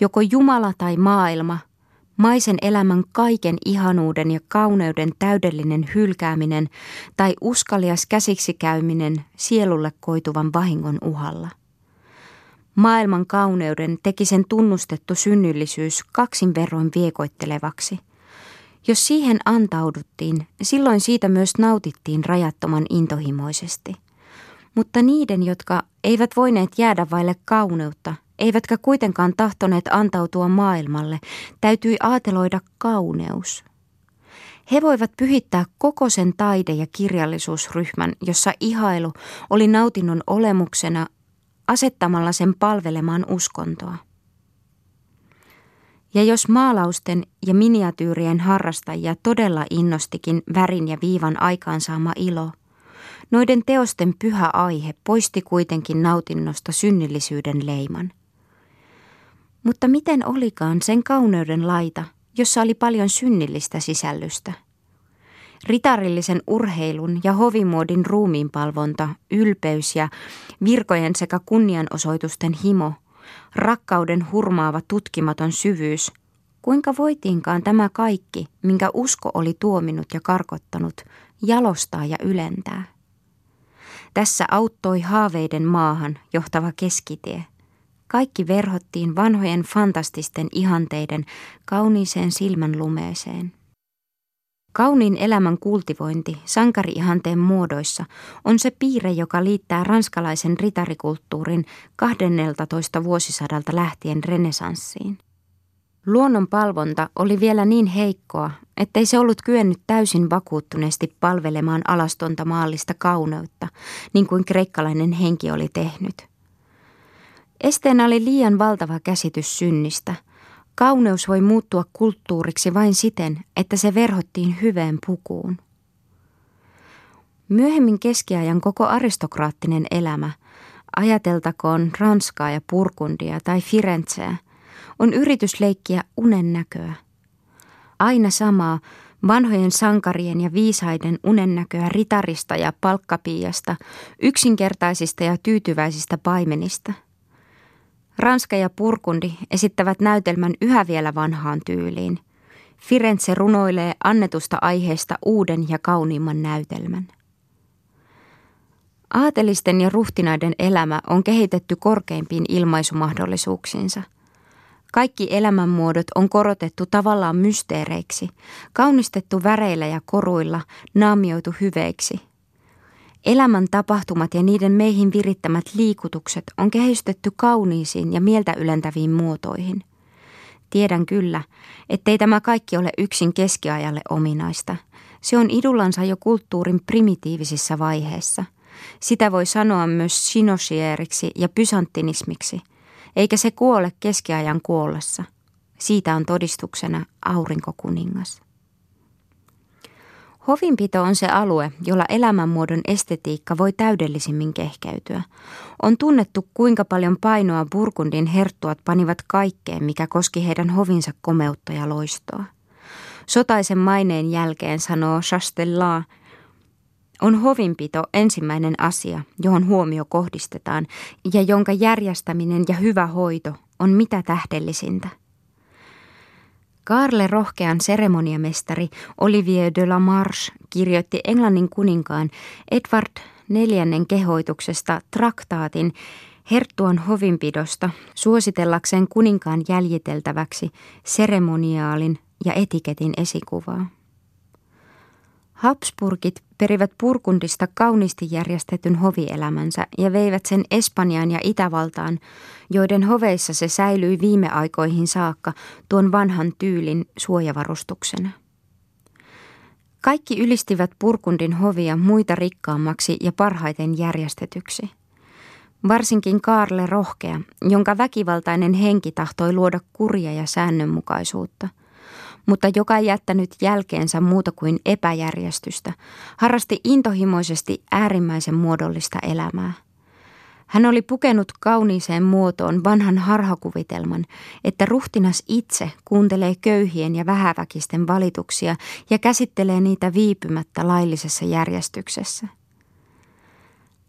joko Jumala tai maailma, maisen elämän kaiken ihanuuden ja kauneuden täydellinen hylkääminen tai uskalias käsiksi käyminen sielulle koituvan vahingon uhalla. Maailman kauneuden teki sen tunnustettu synnyllisyys kaksin verroin viekoittelevaksi. Jos siihen antauduttiin, silloin siitä myös nautittiin rajattoman intohimoisesti. Mutta niiden, jotka eivät voineet jäädä vaille kauneutta, eivätkä kuitenkaan tahtoneet antautua maailmalle, täytyi aateloida kauneus. He voivat pyhittää koko sen taide- ja kirjallisuusryhmän, jossa ihailu oli nautinnon olemuksena asettamalla sen palvelemaan uskontoa. Ja jos maalausten ja miniatyyrien harrastajia todella innostikin värin ja viivan aikaansaama ilo, noiden teosten pyhä aihe poisti kuitenkin nautinnosta synnillisyyden leiman. Mutta miten olikaan sen kauneuden laita, jossa oli paljon synnillistä sisällystä – ritarillisen urheilun ja hovimuodin ruumiinpalvonta, ylpeys ja virkojen sekä kunnianosoitusten himo, rakkauden hurmaava tutkimaton syvyys, kuinka voitiinkaan tämä kaikki, minkä usko oli tuominut ja karkottanut, jalostaa ja ylentää? Tässä auttoi haaveiden maahan johtava keskitie. Kaikki verhottiin vanhojen fantastisten ihanteiden kauniiseen silmän lumeeseen. Kauniin elämän kultivointi sankariihanteen muodoissa on se piirre, joka liittää ranskalaisen ritarikulttuurin 12 vuosisadalta lähtien renesanssiin. Luonnon palvonta oli vielä niin heikkoa, ettei se ollut kyennyt täysin vakuuttuneesti palvelemaan alastonta maallista kauneutta, niin kuin kreikkalainen henki oli tehnyt. Esteenä oli liian valtava käsitys synnistä – Kauneus voi muuttua kulttuuriksi vain siten, että se verhottiin hyveen pukuun. Myöhemmin keskiajan koko aristokraattinen elämä, ajateltakoon Ranskaa ja Purkundia tai Firenzeä, on yritys leikkiä unen näköä. Aina samaa, vanhojen sankarien ja viisaiden unennäköä ritarista ja palkkapiiasta, yksinkertaisista ja tyytyväisistä paimenista. Ranska ja Purkundi esittävät näytelmän yhä vielä vanhaan tyyliin. Firenze runoilee annetusta aiheesta uuden ja kauniimman näytelmän. Aatelisten ja ruhtinaiden elämä on kehitetty korkeimpiin ilmaisumahdollisuuksiinsa – kaikki elämänmuodot on korotettu tavallaan mysteereiksi, kaunistettu väreillä ja koruilla, naamioitu hyveiksi. Elämän tapahtumat ja niiden meihin virittämät liikutukset on kehystetty kauniisiin ja mieltä ylentäviin muotoihin. Tiedän kyllä, ettei tämä kaikki ole yksin keskiajalle ominaista. Se on idullansa jo kulttuurin primitiivisissä vaiheessa. Sitä voi sanoa myös sinosieriksi ja pysantinismiksi – eikä se kuole keskiajan kuollessa. Siitä on todistuksena aurinkokuningas. Hovinpito on se alue, jolla elämänmuodon estetiikka voi täydellisimmin kehkeytyä. On tunnettu, kuinka paljon painoa Burgundin herttuat panivat kaikkeen, mikä koski heidän hovinsa komeutta ja loistoa. Sotaisen maineen jälkeen sanoo Chastellan, on hovinpito ensimmäinen asia, johon huomio kohdistetaan ja jonka järjestäminen ja hyvä hoito on mitä tähdellisintä. Karle rohkean seremoniamestari Olivier de la Marche kirjoitti Englannin kuninkaan Edward neljännen kehoituksesta traktaatin Herttuan hovinpidosta suositellakseen kuninkaan jäljiteltäväksi seremoniaalin ja etiketin esikuvaa. Habsburgit perivät Purkundista kauniisti järjestetyn hovielämänsä ja veivät sen Espanjaan ja Itävaltaan, joiden hoveissa se säilyi viime aikoihin saakka tuon vanhan tyylin suojavarustuksena. Kaikki ylistivät Purkundin hovia muita rikkaammaksi ja parhaiten järjestetyksi. Varsinkin Kaarle Rohkea, jonka väkivaltainen henki tahtoi luoda kuria ja säännönmukaisuutta – mutta joka ei jättänyt jälkeensä muuta kuin epäjärjestystä, harrasti intohimoisesti äärimmäisen muodollista elämää. Hän oli pukenut kauniiseen muotoon vanhan harhakuvitelman, että ruhtinas itse kuuntelee köyhien ja vähäväkisten valituksia ja käsittelee niitä viipymättä laillisessa järjestyksessä.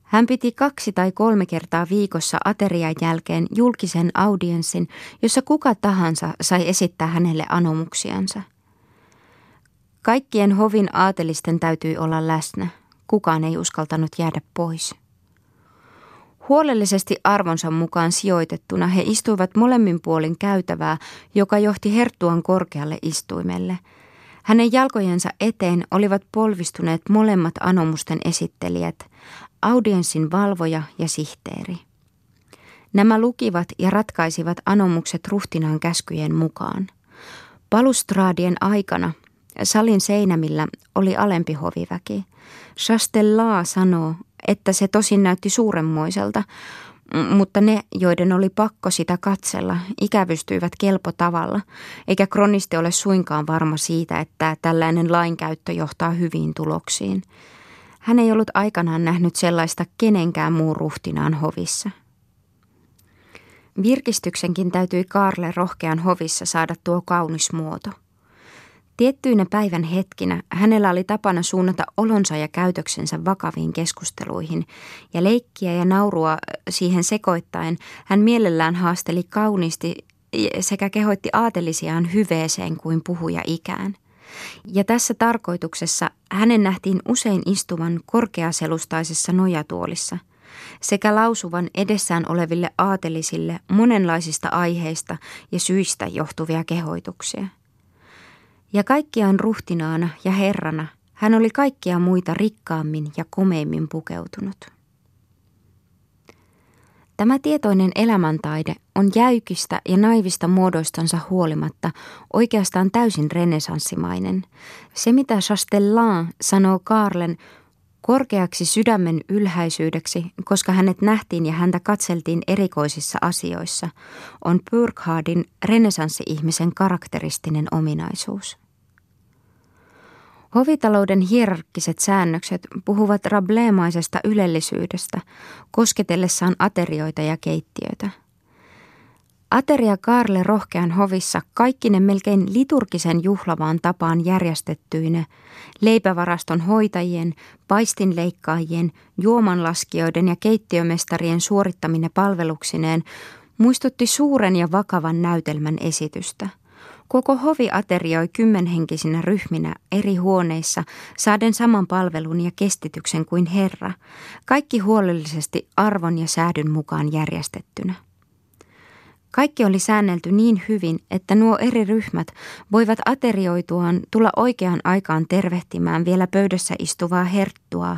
Hän piti kaksi tai kolme kertaa viikossa aterian jälkeen julkisen audienssin, jossa kuka tahansa sai esittää hänelle anomuksiansa. Kaikkien hovin aatelisten täytyi olla läsnä. Kukaan ei uskaltanut jäädä pois. Huolellisesti arvonsa mukaan sijoitettuna he istuivat molemmin puolin käytävää, joka johti Herttuan korkealle istuimelle. Hänen jalkojensa eteen olivat polvistuneet molemmat anomusten esittelijät, audienssin valvoja ja sihteeri. Nämä lukivat ja ratkaisivat anomukset ruhtinaan käskyjen mukaan. Palustraadien aikana salin seinämillä oli alempi hoviväki. Chastellaa sanoo, että se tosin näytti suuremmoiselta, mutta ne, joiden oli pakko sitä katsella, ikävystyivät kelpo tavalla, eikä kronisti ole suinkaan varma siitä, että tällainen lainkäyttö johtaa hyviin tuloksiin. Hän ei ollut aikanaan nähnyt sellaista kenenkään muun ruhtinaan hovissa. Virkistyksenkin täytyi Kaarle rohkean hovissa saada tuo kaunis muoto. Tiettyinä päivän hetkinä hänellä oli tapana suunnata olonsa ja käytöksensä vakaviin keskusteluihin, ja leikkiä ja naurua siihen sekoittaen hän mielellään haasteli kauniisti sekä kehoitti aatelisiaan hyveeseen kuin puhuja ikään – ja tässä tarkoituksessa hänen nähtiin usein istuvan korkeaselustaisessa nojatuolissa sekä lausuvan edessään oleville aatelisille monenlaisista aiheista ja syistä johtuvia kehoituksia. Ja kaikkiaan ruhtinaana ja herrana hän oli kaikkia muita rikkaammin ja komeimmin pukeutunut. Tämä tietoinen elämäntaide on jäykistä ja naivista muodoistansa huolimatta oikeastaan täysin renesanssimainen. Se, mitä Chastellan sanoo Karlen korkeaksi sydämen ylhäisyydeksi, koska hänet nähtiin ja häntä katseltiin erikoisissa asioissa, on Burkhardin renesanssi-ihmisen karakteristinen ominaisuus. Hovitalouden hierarkkiset säännökset puhuvat rableemaisesta ylellisyydestä kosketellessaan aterioita ja keittiöitä. Ateria Karle rohkean hovissa kaikkine melkein liturgisen juhlavaan tapaan järjestettyine, leipävaraston hoitajien, paistinleikkaajien, juomanlaskijoiden ja keittiömestarien suorittaminen palveluksineen muistutti suuren ja vakavan näytelmän esitystä. Koko hovi aterioi kymmenhenkisinä ryhminä eri huoneissa saaden saman palvelun ja kestityksen kuin Herra, kaikki huolellisesti arvon ja säädyn mukaan järjestettynä. Kaikki oli säännelty niin hyvin, että nuo eri ryhmät voivat aterioituaan tulla oikeaan aikaan tervehtimään vielä pöydässä istuvaa herttua,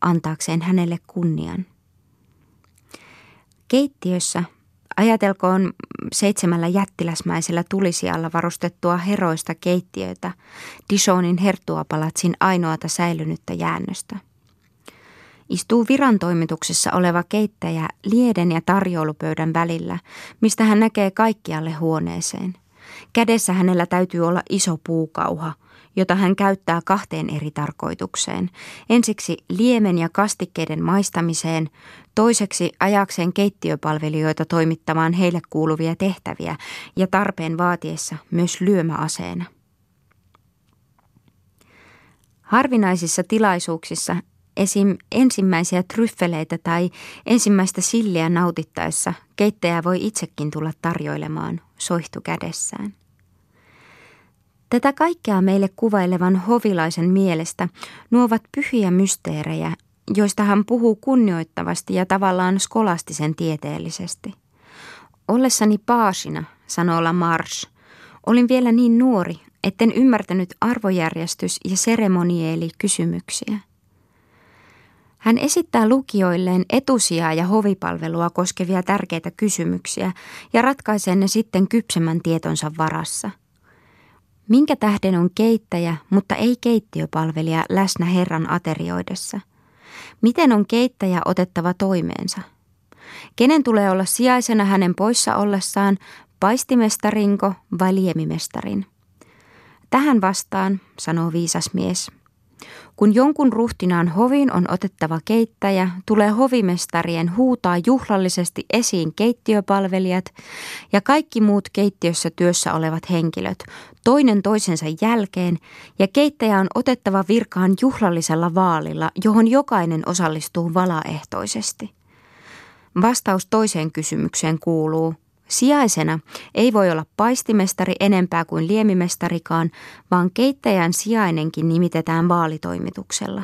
antaakseen hänelle kunnian. Keittiössä Ajatelkoon seitsemällä jättiläsmäisellä tulisialla varustettua heroista keittiötä, Dishonin herttuapalatsin ainoata säilynyttä jäännöstä. Istuu virantoimituksessa oleva keittäjä lieden ja tarjoulupöydän välillä, mistä hän näkee kaikkialle huoneeseen. Kädessä hänellä täytyy olla iso puukauha, jota hän käyttää kahteen eri tarkoitukseen. Ensiksi liemen ja kastikkeiden maistamiseen, toiseksi ajakseen keittiöpalvelijoita toimittamaan heille kuuluvia tehtäviä ja tarpeen vaatiessa myös lyömäaseena. Harvinaisissa tilaisuuksissa esim. ensimmäisiä tryffeleitä tai ensimmäistä silliä nautittaessa keittäjä voi itsekin tulla tarjoilemaan soihtu kädessään. Tätä kaikkea meille kuvailevan hovilaisen mielestä nuovat pyhiä mysteerejä, joista hän puhuu kunnioittavasti ja tavallaan skolastisen tieteellisesti. Ollessani paasina, sanoo Lamarche, olin vielä niin nuori, etten ymmärtänyt arvojärjestys- ja seremonieli kysymyksiä. Hän esittää lukijoilleen etusijaa ja hovipalvelua koskevia tärkeitä kysymyksiä ja ratkaisee ne sitten kypsemmän tietonsa varassa – Minkä tähden on keittäjä, mutta ei keittiöpalvelija läsnä Herran aterioidessa? Miten on keittäjä otettava toimeensa? Kenen tulee olla sijaisena hänen poissa ollessaan, paistimestarinko vai liemimestarin? Tähän vastaan, sanoo viisas mies, kun jonkun ruhtinaan hovin on otettava keittäjä, tulee hovimestarien huutaa juhlallisesti esiin keittiöpalvelijat ja kaikki muut keittiössä työssä olevat henkilöt, toinen toisensa jälkeen, ja keittäjä on otettava virkaan juhlallisella vaalilla, johon jokainen osallistuu valaehtoisesti. Vastaus toiseen kysymykseen kuuluu – Sijaisena ei voi olla paistimestari enempää kuin liemimestarikaan, vaan keittäjän sijainenkin nimitetään vaalitoimituksella.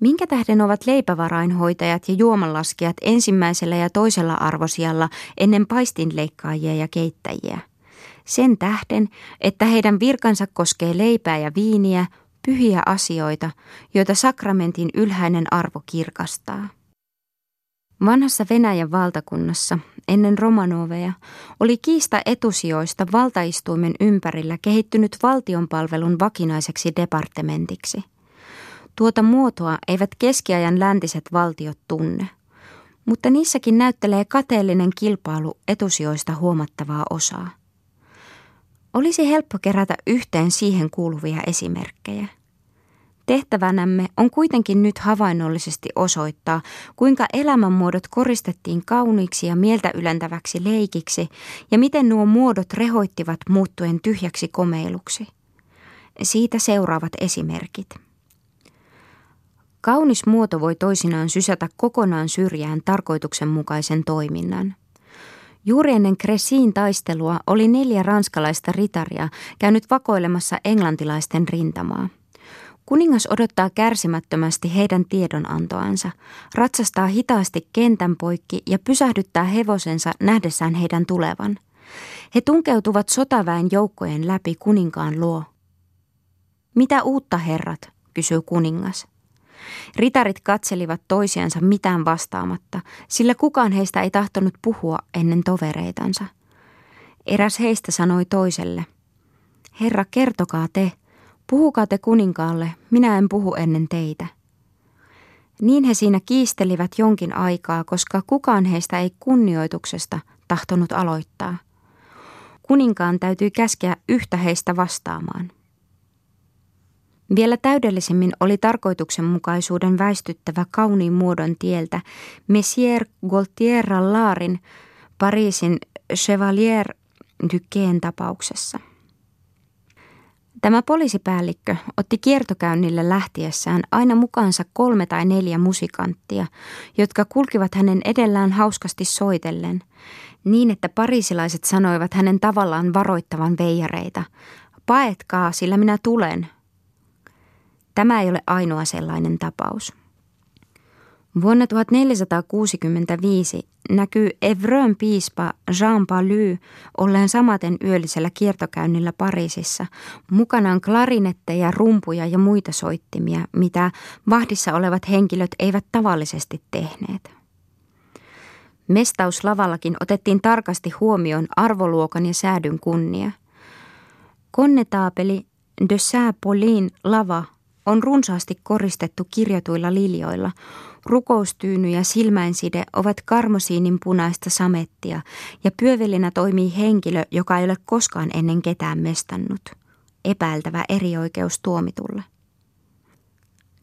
Minkä tähden ovat leipävarainhoitajat ja juomanlaskijat ensimmäisellä ja toisella arvosijalla ennen paistinleikkaajia ja keittäjiä? Sen tähden, että heidän virkansa koskee leipää ja viiniä, pyhiä asioita, joita sakramentin ylhäinen arvo kirkastaa. Vanhassa Venäjän valtakunnassa ennen Romanoveja oli kiista etusijoista valtaistuimen ympärillä kehittynyt valtionpalvelun vakinaiseksi departementiksi. Tuota muotoa eivät keskiajan läntiset valtiot tunne, mutta niissäkin näyttelee kateellinen kilpailu etusijoista huomattavaa osaa. Olisi helppo kerätä yhteen siihen kuuluvia esimerkkejä – Tehtävänämme on kuitenkin nyt havainnollisesti osoittaa, kuinka elämänmuodot koristettiin kauniiksi ja mieltä ylentäväksi leikiksi ja miten nuo muodot rehoittivat muuttuen tyhjäksi komeiluksi. Siitä seuraavat esimerkit. Kaunis muoto voi toisinaan sysätä kokonaan syrjään tarkoituksenmukaisen toiminnan. Juuri ennen Kresiin taistelua oli neljä ranskalaista ritaria käynyt vakoilemassa englantilaisten rintamaa – Kuningas odottaa kärsimättömästi heidän tiedonantoansa, ratsastaa hitaasti kentän poikki ja pysähdyttää hevosensa nähdessään heidän tulevan. He tunkeutuvat sotaväen joukkojen läpi kuninkaan luo. Mitä uutta herrat, kysyy kuningas. Ritarit katselivat toisiansa mitään vastaamatta, sillä kukaan heistä ei tahtonut puhua ennen tovereitansa. Eräs heistä sanoi toiselle, Herra, kertokaa te, Puhukaa te kuninkaalle, minä en puhu ennen teitä. Niin he siinä kiistelivät jonkin aikaa, koska kukaan heistä ei kunnioituksesta tahtonut aloittaa. Kuninkaan täytyy käskeä yhtä heistä vastaamaan. Vielä täydellisemmin oli tarkoituksenmukaisuuden väistyttävä kauniin muodon tieltä Messier Gaultier Laarin Pariisin Chevalier Duquesne tapauksessa. Tämä poliisipäällikkö otti kiertokäynnille lähtiessään aina mukaansa kolme tai neljä musikanttia, jotka kulkivat hänen edellään hauskasti soitellen, niin että parisilaiset sanoivat hänen tavallaan varoittavan veijareita. Paetkaa, sillä minä tulen. Tämä ei ole ainoa sellainen tapaus. Vuonna 1465 näkyy Evrön piispa Jean Palu olleen samaten yöllisellä kiertokäynnillä Pariisissa, mukanaan klarinetteja, rumpuja ja muita soittimia, mitä vahdissa olevat henkilöt eivät tavallisesti tehneet. Mestauslavallakin otettiin tarkasti huomioon arvoluokan ja säädyn kunnia. Konnetaapeli de Saint-Paulin lava on runsaasti koristettu kirjatuilla liljoilla. Rukoustyyny ja silmäinside ovat karmosiinin punaista samettia ja pyövelinä toimii henkilö, joka ei ole koskaan ennen ketään mestannut. Epäiltävä erioikeus tuomitulle.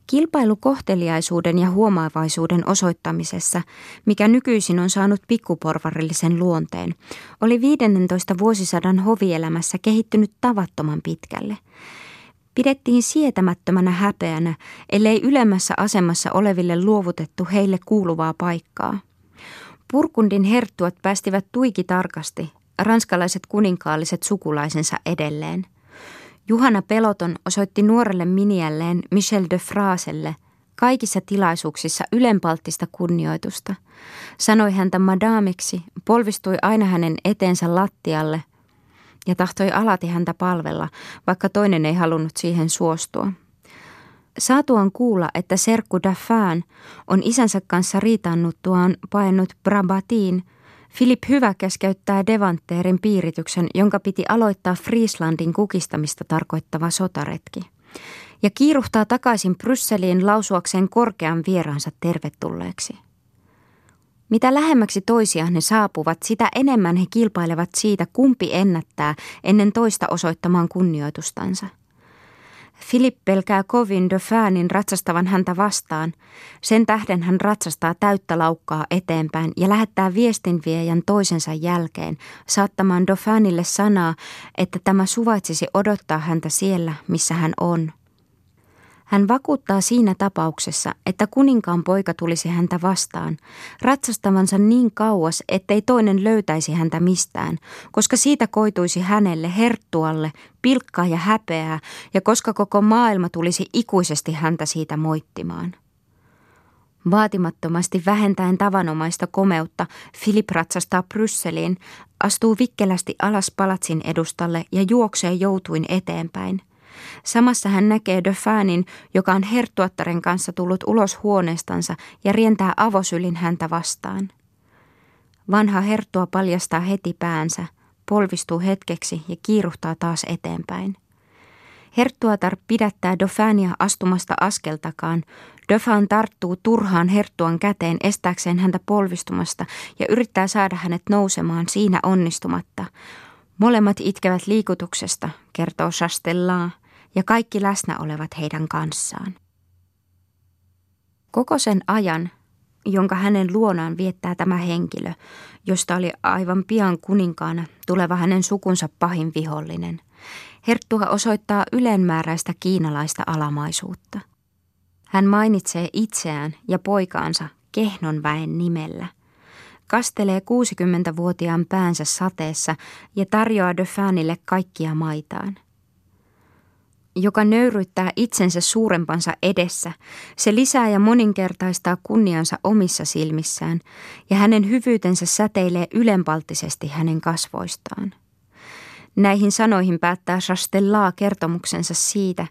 Kilpailu kohteliaisuuden ja huomaavaisuuden osoittamisessa, mikä nykyisin on saanut pikkuporvarillisen luonteen, oli 15 vuosisadan hovielämässä kehittynyt tavattoman pitkälle – pidettiin sietämättömänä häpeänä, ellei ylemmässä asemassa oleville luovutettu heille kuuluvaa paikkaa. Purkundin herttuat päästivät tuiki tarkasti ranskalaiset kuninkaalliset sukulaisensa edelleen. Juhana Peloton osoitti nuorelle miniälleen Michel de Fraselle kaikissa tilaisuuksissa ylenpalttista kunnioitusta. Sanoi häntä madamiksi, polvistui aina hänen eteensä lattialle ja tahtoi alati häntä palvella, vaikka toinen ei halunnut siihen suostua. Saatuaan kuulla, että serkku Daffan on isänsä kanssa riitannuttuaan paennut Brabatiin, Philip Hyvä keskeyttää Devanteerin piirityksen, jonka piti aloittaa Frieslandin kukistamista tarkoittava sotaretki. Ja kiiruhtaa takaisin Brysseliin lausuakseen korkean vieraansa tervetulleeksi. Mitä lähemmäksi toisiaan ne saapuvat, sitä enemmän he kilpailevat siitä, kumpi ennättää ennen toista osoittamaan kunnioitustansa. Philip pelkää kovin Dauphinein ratsastavan häntä vastaan. Sen tähden hän ratsastaa täyttä laukkaa eteenpäin ja lähettää viestinviejän toisensa jälkeen, saattamaan Dauphinille sanaa, että tämä suvaitsisi odottaa häntä siellä, missä hän on – hän vakuuttaa siinä tapauksessa, että kuninkaan poika tulisi häntä vastaan, ratsastavansa niin kauas, ettei toinen löytäisi häntä mistään, koska siitä koituisi hänelle herttualle pilkkaa ja häpeää, ja koska koko maailma tulisi ikuisesti häntä siitä moittimaan. Vaatimattomasti vähentäen tavanomaista komeutta, Filip ratsastaa Brysseliin, astuu vikkelästi alas palatsin edustalle ja juoksee joutuin eteenpäin – Samassa hän näkee Dauphanin, joka on herttuattaren kanssa tullut ulos huoneestansa ja rientää avosylin häntä vastaan. Vanha herttua paljastaa heti päänsä, polvistuu hetkeksi ja kiiruhtaa taas eteenpäin. Herttuatar pidättää Dauphania astumasta askeltakaan. Dauphin tarttuu turhaan herttuan käteen estääkseen häntä polvistumasta ja yrittää saada hänet nousemaan siinä onnistumatta. Molemmat itkevät liikutuksesta, kertoo Chastellan ja kaikki läsnä olevat heidän kanssaan. Koko sen ajan, jonka hänen luonaan viettää tämä henkilö, josta oli aivan pian kuninkaana tuleva hänen sukunsa pahin vihollinen, Herttua osoittaa ylenmääräistä kiinalaista alamaisuutta. Hän mainitsee itseään ja poikaansa Kehnon väen nimellä – kastelee 60-vuotiaan päänsä sateessa ja tarjoaa Dauphinille kaikkia maitaan – joka nöyryttää itsensä suurempansa edessä. Se lisää ja moninkertaistaa kunniansa omissa silmissään, ja hänen hyvyytensä säteilee ylenpalttisesti hänen kasvoistaan. Näihin sanoihin päättää Chastellaa kertomuksensa siitä,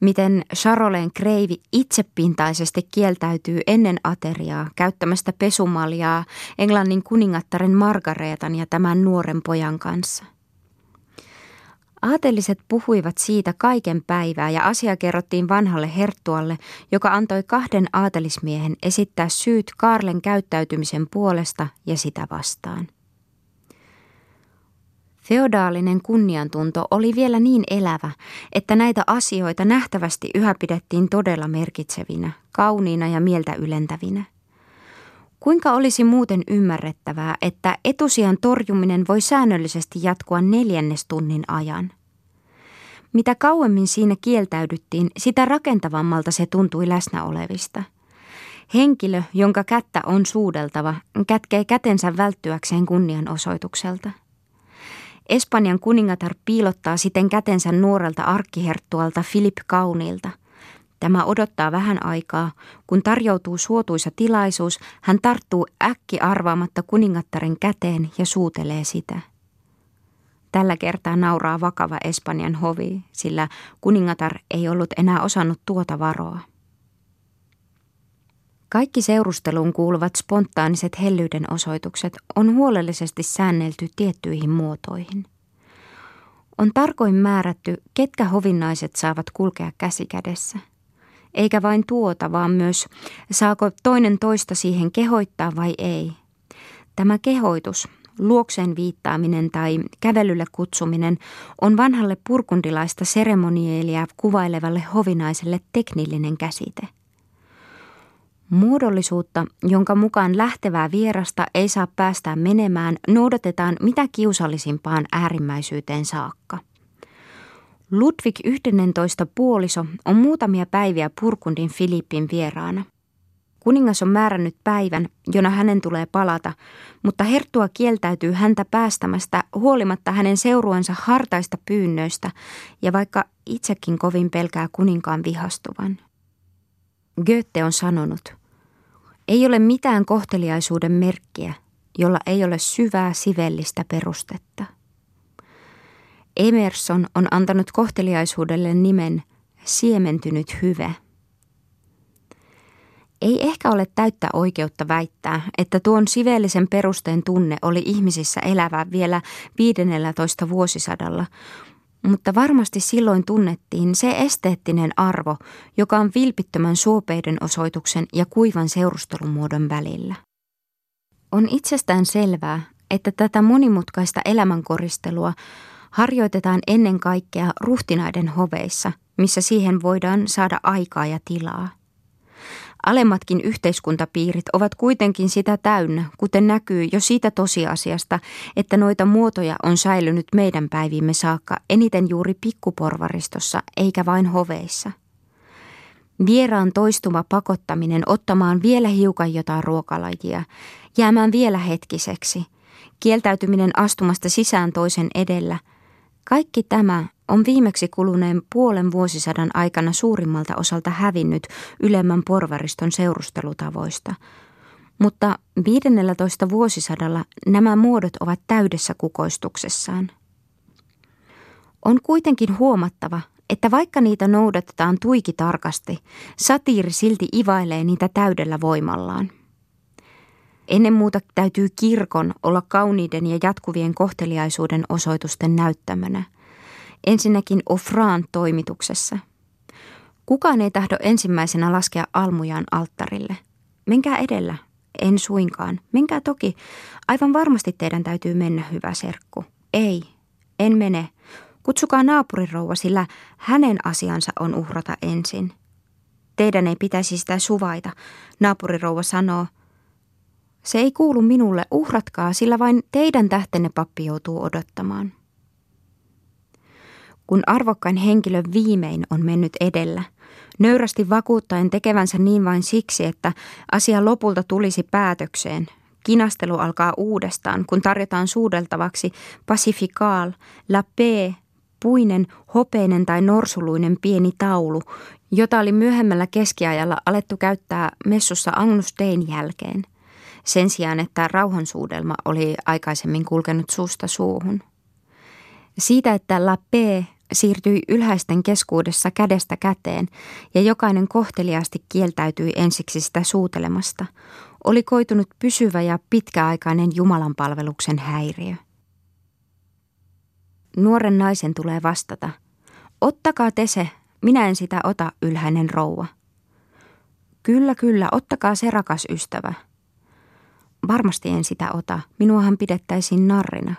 miten Charolais kreivi itsepintaisesti kieltäytyy ennen ateriaa käyttämästä pesumaljaa Englannin kuningattaren Margareetan ja tämän nuoren pojan kanssa. Aateliset puhuivat siitä kaiken päivää ja asia kerrottiin vanhalle herttualle, joka antoi kahden aatelismiehen esittää syyt Karlen käyttäytymisen puolesta ja sitä vastaan. Feodaalinen kunniantunto oli vielä niin elävä, että näitä asioita nähtävästi yhä pidettiin todella merkitsevinä, kauniina ja mieltä ylentävinä. Kuinka olisi muuten ymmärrettävää, että etusian torjuminen voi säännöllisesti jatkua neljännestunnin ajan? Mitä kauemmin siinä kieltäydyttiin, sitä rakentavammalta se tuntui läsnä olevista. Henkilö, jonka kättä on suudeltava, kätkee kätensä välttyäkseen kunnianosoitukselta. Espanjan kuningatar piilottaa siten kätensä nuorelta arkkiherttualta Filip Kauniilta – Tämä odottaa vähän aikaa. Kun tarjoutuu suotuisa tilaisuus, hän tarttuu äkki arvaamatta kuningattaren käteen ja suutelee sitä. Tällä kertaa nauraa vakava Espanjan hovi, sillä kuningatar ei ollut enää osannut tuota varoa. Kaikki seurusteluun kuuluvat spontaaniset hellyyden osoitukset on huolellisesti säännelty tiettyihin muotoihin. On tarkoin määrätty, ketkä hovinnaiset saavat kulkea käsi kädessä – eikä vain tuota, vaan myös saako toinen toista siihen kehoittaa vai ei. Tämä kehoitus, luokseen viittaaminen tai kävelylle kutsuminen on vanhalle purkundilaista seremonielia kuvailevalle hovinaiselle teknillinen käsite. Muodollisuutta, jonka mukaan lähtevää vierasta ei saa päästää menemään, noudatetaan mitä kiusallisimpaan äärimmäisyyteen saakka – Ludwig 11 puoliso on muutamia päiviä Purkundin Filippin vieraana. Kuningas on määrännyt päivän, jona hänen tulee palata, mutta herttua kieltäytyy häntä päästämästä huolimatta hänen seuruensa hartaista pyynnöistä ja vaikka itsekin kovin pelkää kuninkaan vihastuvan. Goethe on sanonut, ei ole mitään kohteliaisuuden merkkiä, jolla ei ole syvää sivellistä perustetta. Emerson on antanut kohteliaisuudelle nimen siementynyt hyve. Ei ehkä ole täyttä oikeutta väittää, että tuon sivellisen perusteen tunne oli ihmisissä elävä vielä 15 vuosisadalla, mutta varmasti silloin tunnettiin se esteettinen arvo, joka on vilpittömän suopeiden osoituksen ja kuivan seurustelumuodon välillä. On itsestään selvää, että tätä monimutkaista elämänkoristelua harjoitetaan ennen kaikkea ruhtinaiden hoveissa, missä siihen voidaan saada aikaa ja tilaa. Alemmatkin yhteiskuntapiirit ovat kuitenkin sitä täynnä, kuten näkyy jo siitä tosiasiasta, että noita muotoja on säilynyt meidän päivimme saakka eniten juuri pikkuporvaristossa eikä vain hoveissa. Vieraan toistuva pakottaminen ottamaan vielä hiukan jotain ruokalajia, jäämään vielä hetkiseksi, kieltäytyminen astumasta sisään toisen edellä – kaikki tämä on viimeksi kuluneen puolen vuosisadan aikana suurimmalta osalta hävinnyt ylemmän porvariston seurustelutavoista. Mutta 15 vuosisadalla nämä muodot ovat täydessä kukoistuksessaan. On kuitenkin huomattava, että vaikka niitä noudatetaan tuiki tarkasti, satiiri silti ivailee niitä täydellä voimallaan. Ennen muuta täytyy kirkon olla kauniiden ja jatkuvien kohteliaisuuden osoitusten näyttämänä. Ensinnäkin Ofraan toimituksessa. Kukaan ei tahdo ensimmäisenä laskea almujaan alttarille. Menkää edellä. En suinkaan. Menkää toki. Aivan varmasti teidän täytyy mennä, hyvä serkku. Ei, en mene. Kutsukaa naapurirouva, sillä hänen asiansa on uhrata ensin. Teidän ei pitäisi sitä suvaita, naapurirouva sanoo – se ei kuulu minulle, uhratkaa, sillä vain teidän tähtenne pappi joutuu odottamaan. Kun arvokkain henkilö viimein on mennyt edellä, nöyrästi vakuuttaen tekevänsä niin vain siksi, että asia lopulta tulisi päätökseen, kinastelu alkaa uudestaan, kun tarjotaan suudeltavaksi pacificaal, la paix, puinen, hopeinen tai norsuluinen pieni taulu, jota oli myöhemmällä keskiajalla alettu käyttää messussa Agnus Dein jälkeen sen sijaan, että rauhansuudelma oli aikaisemmin kulkenut suusta suuhun. Siitä, että La P siirtyi ylhäisten keskuudessa kädestä käteen ja jokainen kohteliaasti kieltäytyi ensiksi sitä suutelemasta, oli koitunut pysyvä ja pitkäaikainen Jumalan palveluksen häiriö. Nuoren naisen tulee vastata, ottakaa te se, minä en sitä ota, ylhäinen rouva. Kyllä, kyllä, ottakaa se rakas ystävä – Varmasti en sitä ota. Minuahan pidettäisiin narrina.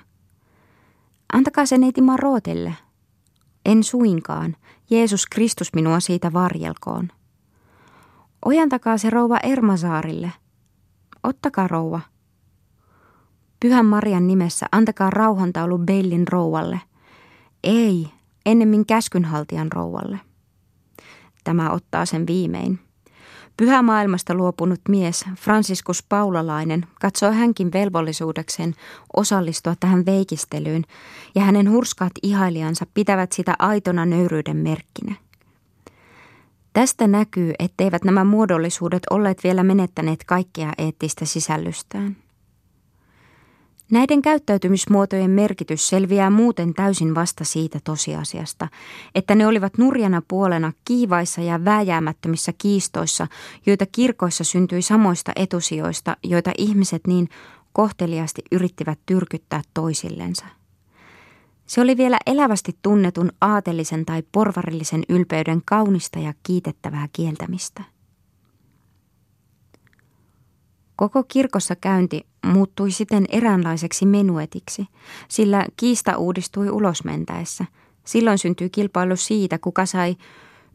Antakaa se neiti Marotelle. En suinkaan. Jeesus Kristus minua siitä varjelkoon. Ojantakaa se rouva Ermasaarille. ottakaa rouva. Pyhän Marian nimessä antakaa rauhantaulu Beillin rouvalle. Ei, ennemmin käskynhaltijan rouvalle. Tämä ottaa sen viimein. Pyhä maailmasta luopunut mies, Franciscus Paulalainen, katsoi hänkin velvollisuudekseen osallistua tähän veikistelyyn, ja hänen hurskaat ihailijansa pitävät sitä aitona nöyryyden merkkinä. Tästä näkyy, etteivät nämä muodollisuudet olleet vielä menettäneet kaikkea eettistä sisällystään. Näiden käyttäytymismuotojen merkitys selviää muuten täysin vasta siitä tosiasiasta, että ne olivat nurjana puolena kiivaissa ja vääjäämättömissä kiistoissa, joita kirkoissa syntyi samoista etusijoista, joita ihmiset niin kohteliasti yrittivät tyrkyttää toisillensa. Se oli vielä elävästi tunnetun aatelisen tai porvarillisen ylpeyden kaunista ja kiitettävää kieltämistä. Koko kirkossa käynti muuttui siten eräänlaiseksi menuetiksi, sillä kiista uudistui ulosmentäessä. Silloin syntyi kilpailu siitä, kuka sai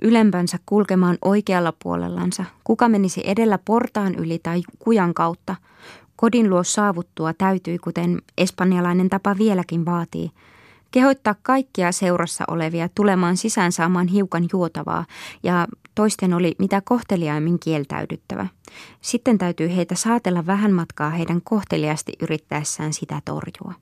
ylempänsä kulkemaan oikealla puolellansa, kuka menisi edellä portaan yli tai kujan kautta. Kodin luo saavuttua täytyi, kuten espanjalainen tapa vieläkin vaatii, kehoittaa kaikkia seurassa olevia tulemaan sisään saamaan hiukan juotavaa ja toisten oli mitä kohteliaimmin kieltäydyttävä. Sitten täytyy heitä saatella vähän matkaa heidän kohteliasti yrittäessään sitä torjua.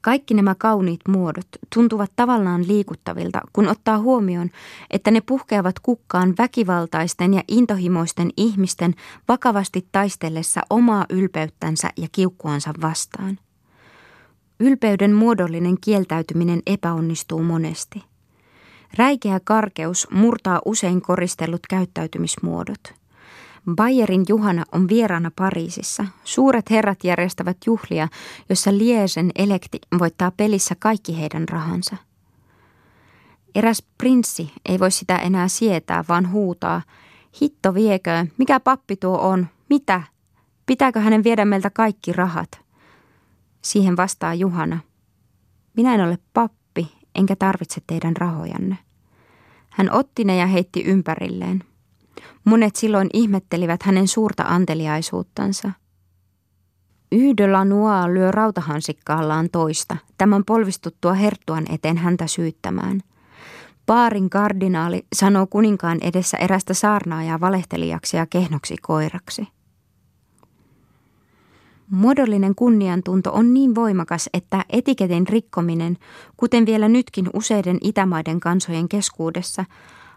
Kaikki nämä kauniit muodot tuntuvat tavallaan liikuttavilta, kun ottaa huomioon, että ne puhkeavat kukkaan väkivaltaisten ja intohimoisten ihmisten vakavasti taistellessa omaa ylpeyttänsä ja kiukkuansa vastaan. Ylpeyden muodollinen kieltäytyminen epäonnistuu monesti – Räikeä karkeus murtaa usein koristellut käyttäytymismuodot. Bayerin Juhana on vieraana Pariisissa. Suuret herrat järjestävät juhlia, jossa Liesen elekti voittaa pelissä kaikki heidän rahansa. Eräs prinssi ei voi sitä enää sietää, vaan huutaa, hitto viekö, mikä pappi tuo on, mitä? Pitääkö hänen viedä meiltä kaikki rahat? Siihen vastaa Juhana, minä en ole pappi enkä tarvitse teidän rahojanne. Hän otti ne ja heitti ympärilleen. Monet silloin ihmettelivät hänen suurta anteliaisuuttansa. Yhdellä nuaa lyö rautahansikkaallaan toista, tämän polvistuttua herttuan eteen häntä syyttämään. Paarin kardinaali sanoo kuninkaan edessä erästä saarnaajaa valehtelijaksi ja kehnoksi koiraksi. Muodollinen kunniantunto on niin voimakas, että etiketin rikkominen, kuten vielä nytkin useiden itämaiden kansojen keskuudessa,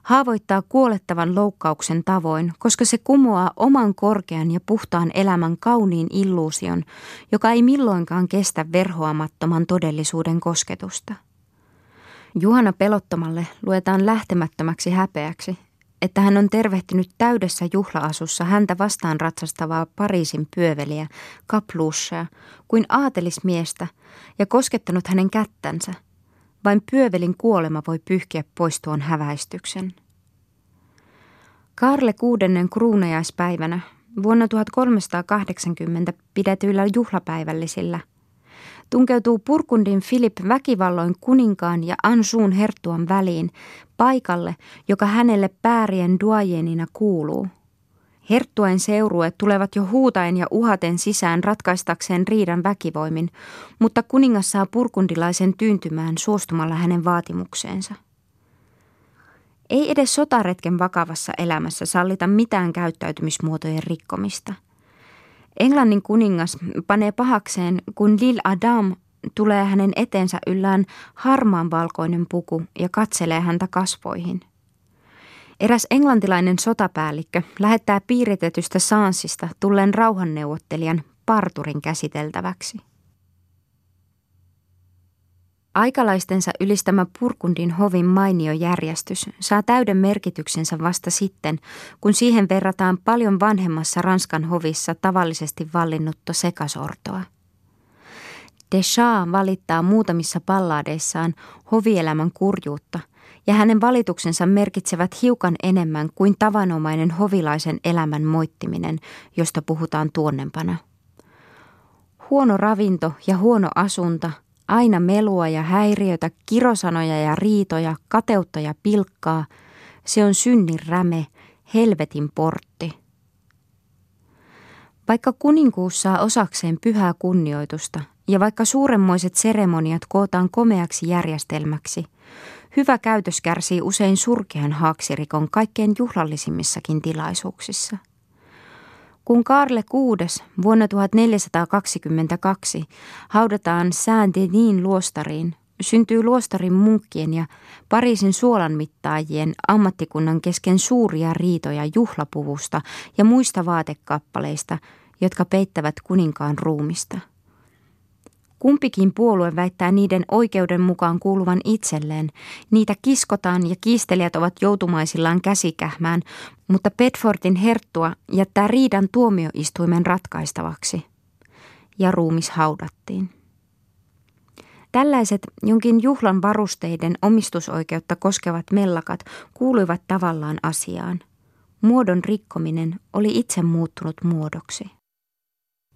haavoittaa kuolettavan loukkauksen tavoin, koska se kumoaa oman korkean ja puhtaan elämän kauniin illuusion, joka ei milloinkaan kestä verhoamattoman todellisuuden kosketusta. Juhana pelottomalle luetaan lähtemättömäksi häpeäksi, että hän on tervehtinyt täydessä juhlaasussa häntä vastaan ratsastavaa Pariisin pyöveliä, kapluussaa, kuin aatelismiestä ja koskettanut hänen kättänsä. Vain pyövelin kuolema voi pyyhkiä pois tuon häväistyksen. Karle kuudennen kruunajaispäivänä vuonna 1380 pidetyillä juhlapäivällisillä – tunkeutuu Purkundin Filip väkivalloin kuninkaan ja Ansuun herttuan väliin, paikalle, joka hänelle päärien duajenina kuuluu. Herttuen seurueet tulevat jo huutaen ja uhaten sisään ratkaistakseen riidan väkivoimin, mutta kuningas saa purkundilaisen tyyntymään suostumalla hänen vaatimukseensa. Ei edes sotaretken vakavassa elämässä sallita mitään käyttäytymismuotojen rikkomista – Englannin kuningas panee pahakseen, kun Lil Adam tulee hänen eteensä yllään harmaanvalkoinen puku ja katselee häntä kasvoihin. Eräs englantilainen sotapäällikkö lähettää piiritetystä saansista tulleen rauhanneuvottelijan parturin käsiteltäväksi. Aikalaistensa ylistämä Purkundin hovin mainio järjestys saa täyden merkityksensä vasta sitten, kun siihen verrataan paljon vanhemmassa Ranskan hovissa tavallisesti vallinnutta sekasortoa. Deschamps valittaa muutamissa pallaadeissaan hovielämän kurjuutta, ja hänen valituksensa merkitsevät hiukan enemmän kuin tavanomainen hovilaisen elämän moittiminen, josta puhutaan tuonnempana. Huono ravinto ja huono asunta – Aina melua ja häiriötä, kirosanoja ja riitoja, kateutta ja pilkkaa. Se on synnin räme, helvetin portti. Vaikka kuninkuus saa osakseen pyhää kunnioitusta ja vaikka suuremmoiset seremoniat kootaan komeaksi järjestelmäksi, hyvä käytös kärsii usein surkean haaksirikon kaikkein juhlallisimmissakin tilaisuuksissa. Kun Karle VI vuonna 1422 haudataan Saint-Denis luostariin, syntyy luostarin munkkien ja Pariisin suolanmittaajien ammattikunnan kesken suuria riitoja juhlapuvusta ja muista vaatekappaleista, jotka peittävät kuninkaan ruumista. Kumpikin puolue väittää niiden oikeuden mukaan kuuluvan itselleen. Niitä kiskotaan ja kiistelijät ovat joutumaisillaan käsikähmään, mutta Bedfordin herttua jättää riidan tuomioistuimen ratkaistavaksi. Ja ruumis haudattiin. Tällaiset jonkin juhlan varusteiden omistusoikeutta koskevat mellakat kuuluivat tavallaan asiaan. Muodon rikkominen oli itse muuttunut muodoksi.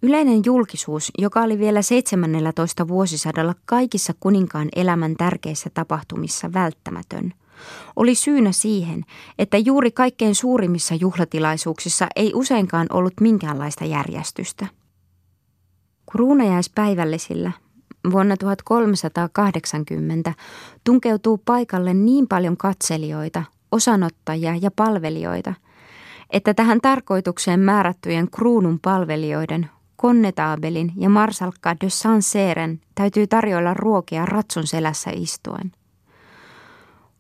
Yleinen julkisuus, joka oli vielä 17 vuosisadalla kaikissa kuninkaan elämän tärkeissä tapahtumissa välttämätön, oli syynä siihen, että juuri kaikkein suurimmissa juhlatilaisuuksissa ei useinkaan ollut minkäänlaista järjestystä. Kruunajaispäivällisillä vuonna 1380 tunkeutuu paikalle niin paljon katselijoita, osanottajia ja palvelijoita, että tähän tarkoitukseen määrättyjen kruunun palvelijoiden Konnetaabelin ja Marsalkka de Sancerren täytyy tarjoilla ruokia ratsun selässä istuen.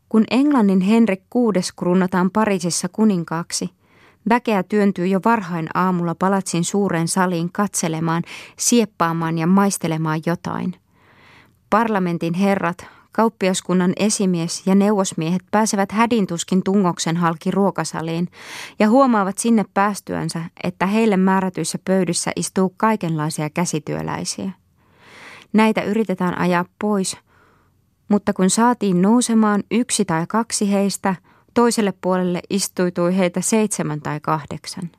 Kun Englannin Henrik VI kruunataan Pariisissa kuninkaaksi, väkeä työntyy jo varhain aamulla palatsin suureen saliin katselemaan, sieppaamaan ja maistelemaan jotain. Parlamentin herrat, Kauppiaskunnan esimies ja neuvosmiehet pääsevät hädintuskin tungoksen halki ruokasaliin ja huomaavat sinne päästyänsä, että heille määrätyissä pöydissä istuu kaikenlaisia käsityöläisiä. Näitä yritetään ajaa pois, mutta kun saatiin nousemaan yksi tai kaksi heistä, toiselle puolelle istuitui heitä seitsemän tai kahdeksan.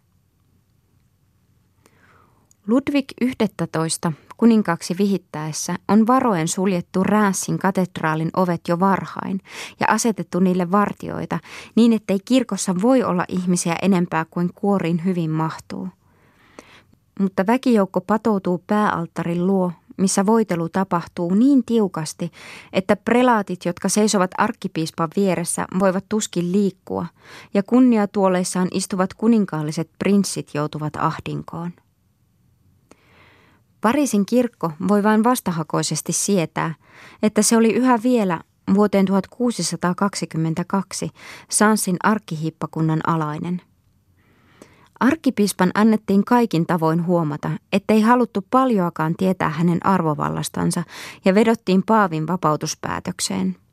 Ludwig 11 kuninkaaksi vihittäessä on varoen suljettu Räässin katedraalin ovet jo varhain ja asetettu niille vartioita niin, ettei kirkossa voi olla ihmisiä enempää kuin kuorin hyvin mahtuu. Mutta väkijoukko patoutuu pääalttarin luo, missä voitelu tapahtuu niin tiukasti, että prelaatit, jotka seisovat arkkipiispan vieressä, voivat tuskin liikkua, ja kunniatuoleissaan istuvat kuninkaalliset prinssit joutuvat ahdinkoon. Pariisin kirkko voi vain vastahakoisesti sietää, että se oli yhä vielä vuoteen 1622 Sansin arkkihiippakunnan alainen. Arkkipiispan annettiin kaikin tavoin huomata, ettei haluttu paljoakaan tietää hänen arvovallastansa ja vedottiin Paavin vapautuspäätökseen –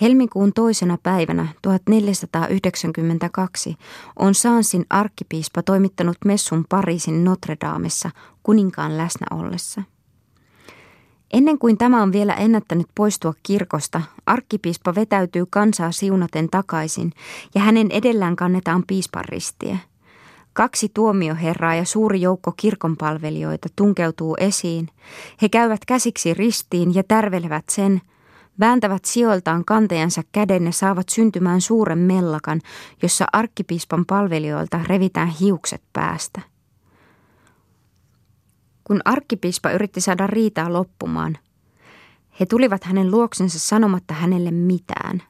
Helmikuun toisena päivänä 1492 on Sansin arkkipiispa toimittanut messun Pariisin Notre Damessa kuninkaan läsnä ollessa. Ennen kuin tämä on vielä ennättänyt poistua kirkosta, arkkipiispa vetäytyy kansaa siunaten takaisin ja hänen edellään kannetaan piispanristiä. Kaksi tuomioherraa ja suuri joukko kirkonpalvelijoita tunkeutuu esiin. He käyvät käsiksi ristiin ja tärvelevät sen – Vääntävät sijoiltaan kantajansa käden ja saavat syntymään suuren mellakan, jossa arkkipiispan palvelijoilta revitään hiukset päästä. Kun arkkipiispa yritti saada riitaa loppumaan, he tulivat hänen luoksensa sanomatta hänelle mitään.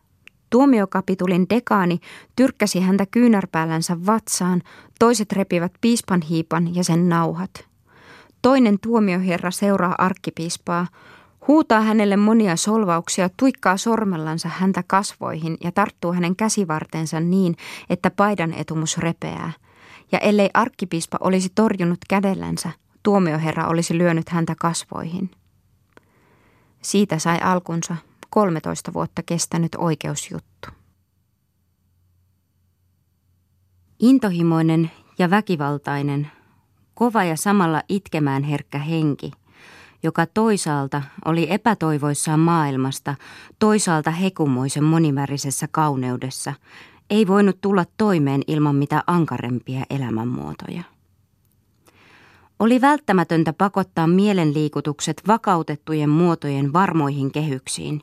Tuomiokapitulin dekaani tyrkkäsi häntä kyynärpäällänsä vatsaan, toiset repivät piispan hiipan ja sen nauhat. Toinen tuomioherra seuraa arkkipiispaa, Huutaa hänelle monia solvauksia, tuikkaa sormellansa häntä kasvoihin ja tarttuu hänen käsivartensa niin, että paidan etumus repeää. Ja ellei arkkipiispa olisi torjunut kädellänsä, tuomioherra olisi lyönyt häntä kasvoihin. Siitä sai alkunsa 13 vuotta kestänyt oikeusjuttu. Intohimoinen ja väkivaltainen, kova ja samalla itkemään herkkä henki – joka toisaalta oli epätoivoissaan maailmasta, toisaalta hekumoisen monivärisessä kauneudessa, ei voinut tulla toimeen ilman mitä ankarempia elämänmuotoja. Oli välttämätöntä pakottaa mielenliikutukset vakautettujen muotojen varmoihin kehyksiin.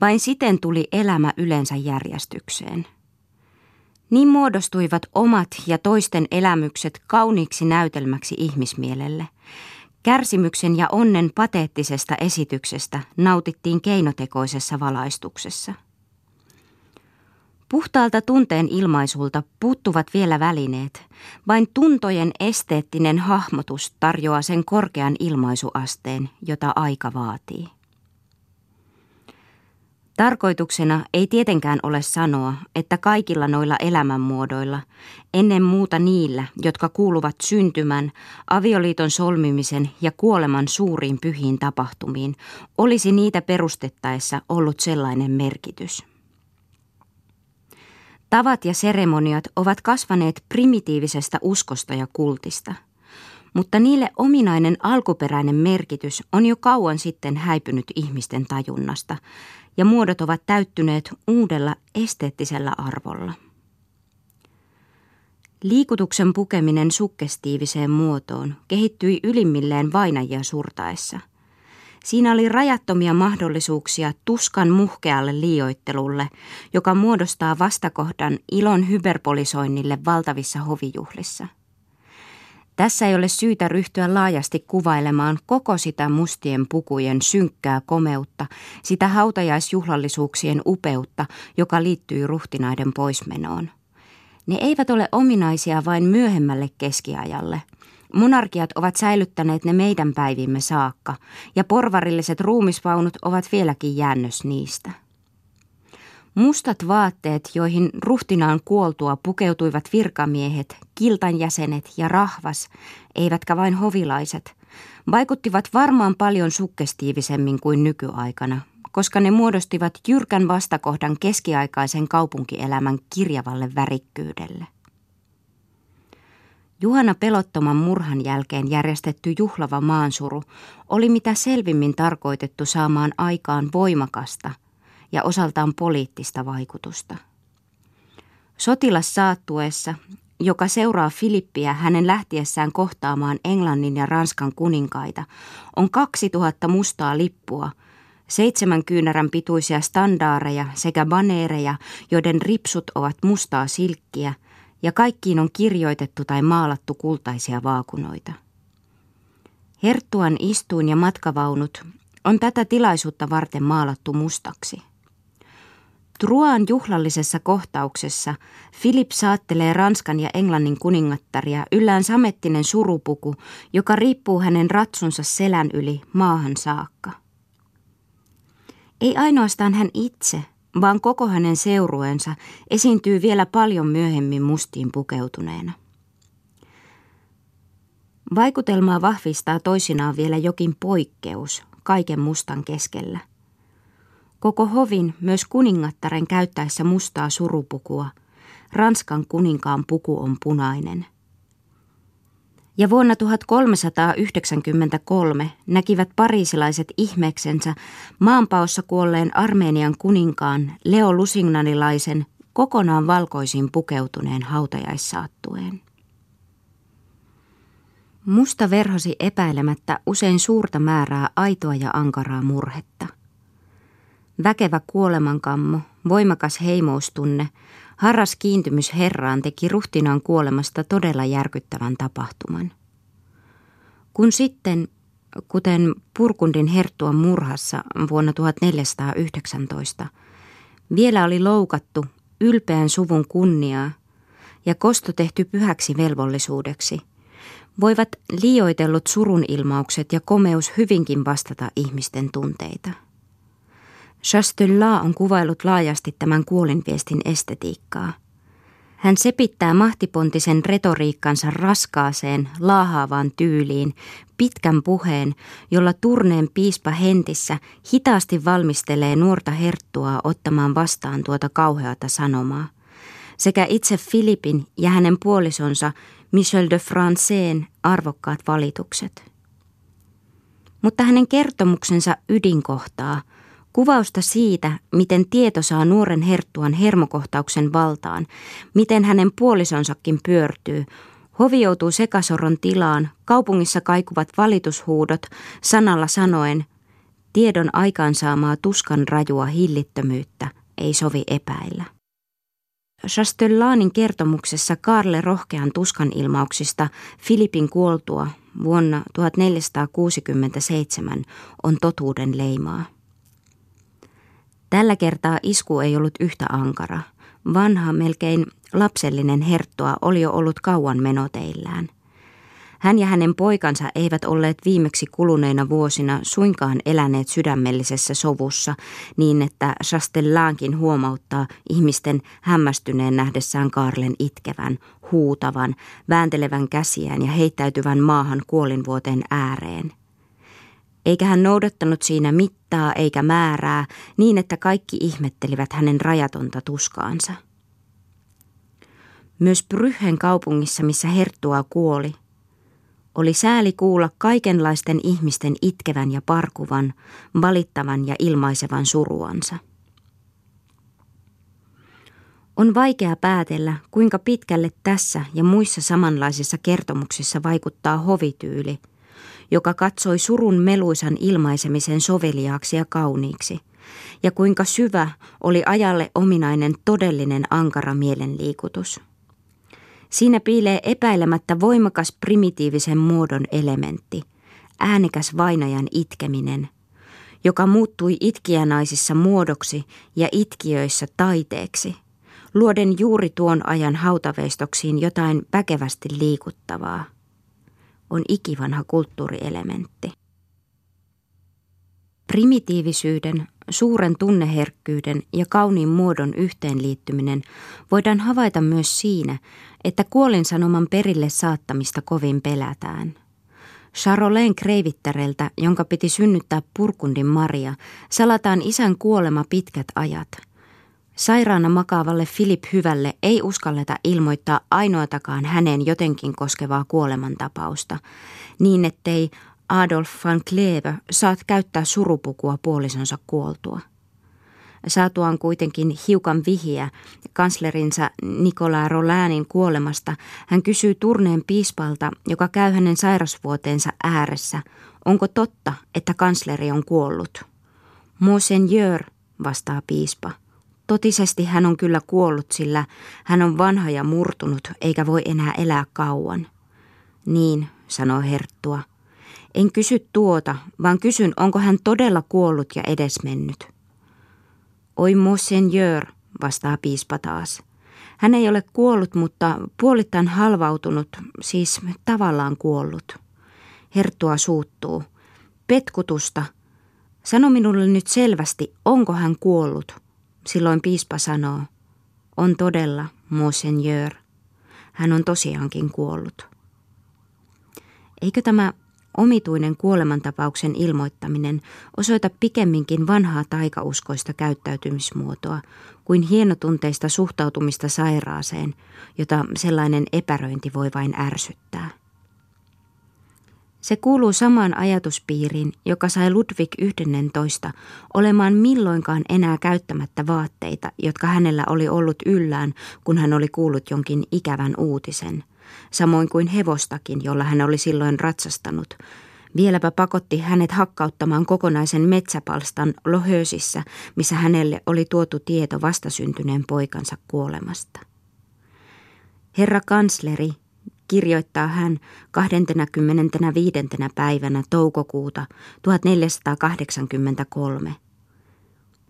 Vain siten tuli elämä yleensä järjestykseen. Niin muodostuivat omat ja toisten elämykset kauniiksi näytelmäksi ihmismielelle. Kärsimyksen ja onnen pateettisesta esityksestä nautittiin keinotekoisessa valaistuksessa. Puhtaalta tunteen ilmaisulta puuttuvat vielä välineet. Vain tuntojen esteettinen hahmotus tarjoaa sen korkean ilmaisuasteen, jota aika vaatii. Tarkoituksena ei tietenkään ole sanoa, että kaikilla noilla elämänmuodoilla, ennen muuta niillä, jotka kuuluvat syntymän, avioliiton solmimisen ja kuoleman suuriin pyhiin tapahtumiin, olisi niitä perustettaessa ollut sellainen merkitys. Tavat ja seremoniat ovat kasvaneet primitiivisesta uskosta ja kultista, mutta niille ominainen alkuperäinen merkitys on jo kauan sitten häipynyt ihmisten tajunnasta, ja muodot ovat täyttyneet uudella esteettisellä arvolla. Liikutuksen pukeminen sukkestiiviseen muotoon kehittyi ylimmilleen vainajia surtaessa. Siinä oli rajattomia mahdollisuuksia tuskan muhkealle liioittelulle, joka muodostaa vastakohdan ilon hyperpolisoinnille valtavissa hovijuhlissa – tässä ei ole syytä ryhtyä laajasti kuvailemaan koko sitä mustien pukujen synkkää komeutta, sitä hautajaisjuhlallisuuksien upeutta, joka liittyy ruhtinaiden poismenoon. Ne eivät ole ominaisia vain myöhemmälle keskiajalle. Monarkiat ovat säilyttäneet ne meidän päivimme saakka, ja porvarilliset ruumisvaunut ovat vieläkin jäännös niistä. Mustat vaatteet, joihin ruhtinaan kuoltua pukeutuivat virkamiehet, kiltan jäsenet ja rahvas, eivätkä vain hovilaiset, vaikuttivat varmaan paljon sukkestiivisemmin kuin nykyaikana, koska ne muodostivat jyrkän vastakohdan keskiaikaisen kaupunkielämän kirjavalle värikkyydelle. Juhana pelottoman murhan jälkeen järjestetty juhlava maansuru oli mitä selvimmin tarkoitettu saamaan aikaan voimakasta – ja osaltaan poliittista vaikutusta. Sotilas saattuessa, joka seuraa Filippiä hänen lähtiessään kohtaamaan Englannin ja Ranskan kuninkaita, on 2000 mustaa lippua, seitsemän kyynärän pituisia standaareja sekä baneereja, joiden ripsut ovat mustaa silkkiä, ja kaikkiin on kirjoitettu tai maalattu kultaisia vaakunoita. Herttuan istuin ja matkavaunut on tätä tilaisuutta varten maalattu mustaksi. Truan juhlallisessa kohtauksessa Philip saattelee Ranskan ja Englannin kuningattaria yllään samettinen surupuku, joka riippuu hänen ratsunsa selän yli maahan saakka. Ei ainoastaan hän itse, vaan koko hänen seurueensa esiintyy vielä paljon myöhemmin mustiin pukeutuneena. Vaikutelmaa vahvistaa toisinaan vielä jokin poikkeus kaiken mustan keskellä – Koko hovin, myös kuningattaren käyttäessä mustaa surupukua, Ranskan kuninkaan puku on punainen. Ja vuonna 1393 näkivät pariisilaiset ihmeksensä maanpaossa kuolleen Armenian kuninkaan Leo Lusignanilaisen kokonaan valkoisin pukeutuneen hautajaissaattueen. Musta verhosi epäilemättä usein suurta määrää aitoa ja ankaraa murhetta – Väkevä kuolemankammo, voimakas heimoustunne, harras kiintymys Herraan teki ruhtinaan kuolemasta todella järkyttävän tapahtuman. Kun sitten, kuten Purkundin herttuan murhassa vuonna 1419, vielä oli loukattu ylpeän suvun kunniaa ja kosto tehty pyhäksi velvollisuudeksi, voivat liioitellut surunilmaukset ja komeus hyvinkin vastata ihmisten tunteita. Chastelat on kuvailut laajasti tämän kuolinviestin estetiikkaa. Hän sepittää mahtipontisen retoriikkansa raskaaseen, laahaavaan tyyliin, pitkän puheen, jolla turneen piispa Hentissä hitaasti valmistelee nuorta herttua ottamaan vastaan tuota kauheata sanomaa. Sekä itse Filipin ja hänen puolisonsa Michel de Franceen arvokkaat valitukset. Mutta hänen kertomuksensa ydinkohtaa – Kuvausta siitä, miten tieto saa nuoren herttuan hermokohtauksen valtaan, miten hänen puolisonsakin pyörtyy, Hovi joutuu sekasoron tilaan, kaupungissa kaikuvat valitushuudot, sanalla sanoen, tiedon aikaansaamaa tuskan rajua hillittömyyttä ei sovi epäillä. Chastellanin kertomuksessa Karle rohkean tuskan ilmauksista Filipin kuoltua vuonna 1467 on totuuden leimaa. Tällä kertaa isku ei ollut yhtä ankara. Vanha, melkein lapsellinen herttua oli jo ollut kauan menoteillään. Hän ja hänen poikansa eivät olleet viimeksi kuluneina vuosina suinkaan eläneet sydämellisessä sovussa niin, että Chastellaankin huomauttaa ihmisten hämmästyneen nähdessään Karlen itkevän, huutavan, vääntelevän käsiään ja heittäytyvän maahan kuolinvuoteen ääreen. Eikä hän noudattanut siinä mittaa eikä määrää niin, että kaikki ihmettelivät hänen rajatonta tuskaansa. Myös Bryhen kaupungissa, missä Herttua kuoli, oli sääli kuulla kaikenlaisten ihmisten itkevän ja parkuvan, valittavan ja ilmaisevan suruansa. On vaikea päätellä, kuinka pitkälle tässä ja muissa samanlaisissa kertomuksissa vaikuttaa hovityyli, joka katsoi surun meluisan ilmaisemisen soveliaaksi ja kauniiksi, ja kuinka syvä oli ajalle ominainen todellinen ankara mielenliikutus. Siinä piilee epäilemättä voimakas primitiivisen muodon elementti, äänekäs vainajan itkeminen, joka muuttui itkijänaisissa muodoksi ja itkiöissä taiteeksi, luoden juuri tuon ajan hautaveistoksiin jotain väkevästi liikuttavaa. On ikivanha kulttuurielementti. Primitiivisyyden, suuren tunneherkkyyden ja kauniin muodon yhteenliittyminen voidaan havaita myös siinä, että kuolinsanoman perille saattamista kovin pelätään. Charolain kreivittäreltä, jonka piti synnyttää Purkundin Maria, salataan isän kuolema pitkät ajat. Sairaana makaavalle Filip Hyvälle ei uskalleta ilmoittaa ainoatakaan hänen jotenkin koskevaa kuolemantapausta, niin ettei Adolf van Kleve saat käyttää surupukua puolisonsa kuoltua. Saatuaan kuitenkin hiukan vihiä kanslerinsa Nicolas Rolänin kuolemasta, hän kysyy turneen piispalta, joka käy hänen sairasvuoteensa ääressä, onko totta, että kansleri on kuollut. Monseigneur, vastaa piispa. Totisesti hän on kyllä kuollut, sillä hän on vanha ja murtunut, eikä voi enää elää kauan. Niin, sanoo Herttua. En kysy tuota, vaan kysyn, onko hän todella kuollut ja edesmennyt. Oi monseigneur, vastaa piispa taas. Hän ei ole kuollut, mutta puolittain halvautunut, siis tavallaan kuollut. Herttua suuttuu. Petkutusta. Sano minulle nyt selvästi, onko hän kuollut? Silloin piispa sanoo. On todella, monseigneur. Hän on tosiaankin kuollut. Eikö tämä omituinen kuolemantapauksen ilmoittaminen osoita pikemminkin vanhaa taikauskoista käyttäytymismuotoa kuin hienotunteista suhtautumista sairaaseen, jota sellainen epäröinti voi vain ärsyttää. Se kuuluu samaan ajatuspiiriin, joka sai Ludwig 11 olemaan milloinkaan enää käyttämättä vaatteita, jotka hänellä oli ollut yllään, kun hän oli kuullut jonkin ikävän uutisen – samoin kuin hevostakin, jolla hän oli silloin ratsastanut. Vieläpä pakotti hänet hakkauttamaan kokonaisen metsäpalstan Lohösissä, missä hänelle oli tuotu tieto vastasyntyneen poikansa kuolemasta. Herra kansleri, kirjoittaa hän 25. päivänä toukokuuta 1483.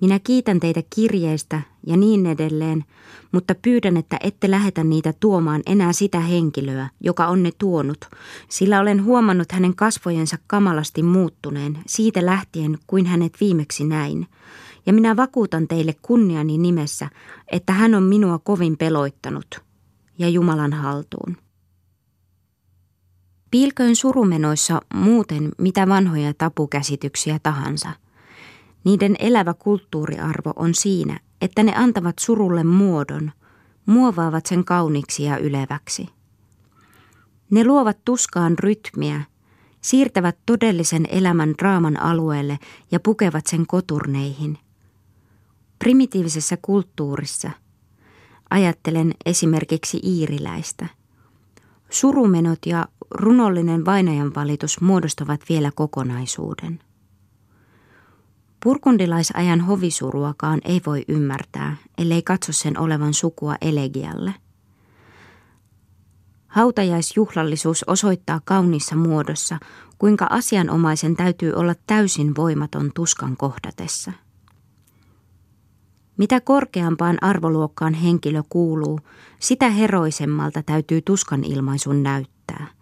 Minä kiitän teitä kirjeistä ja niin edelleen, mutta pyydän, että ette lähetä niitä tuomaan enää sitä henkilöä, joka on ne tuonut, sillä olen huomannut hänen kasvojensa kamalasti muuttuneen siitä lähtien, kuin hänet viimeksi näin. Ja minä vakuutan teille kunniani nimessä, että hän on minua kovin peloittanut ja Jumalan haltuun. Piilköön surumenoissa muuten mitä vanhoja tapukäsityksiä tahansa – niiden elävä kulttuuriarvo on siinä, että ne antavat surulle muodon, muovaavat sen kauniksi ja yleväksi. Ne luovat tuskaan rytmiä, siirtävät todellisen elämän draaman alueelle ja pukevat sen koturneihin. Primitiivisessä kulttuurissa, ajattelen esimerkiksi iiriläistä, surumenot ja runollinen vainajan valitus muodostavat vielä kokonaisuuden. Purkundilaisajan hovisuruakaan ei voi ymmärtää, ellei katso sen olevan sukua elegialle. Hautajaisjuhlallisuus osoittaa kaunissa muodossa, kuinka asianomaisen täytyy olla täysin voimaton tuskan kohdatessa. Mitä korkeampaan arvoluokkaan henkilö kuuluu, sitä heroisemmalta täytyy tuskan ilmaisun näyttää.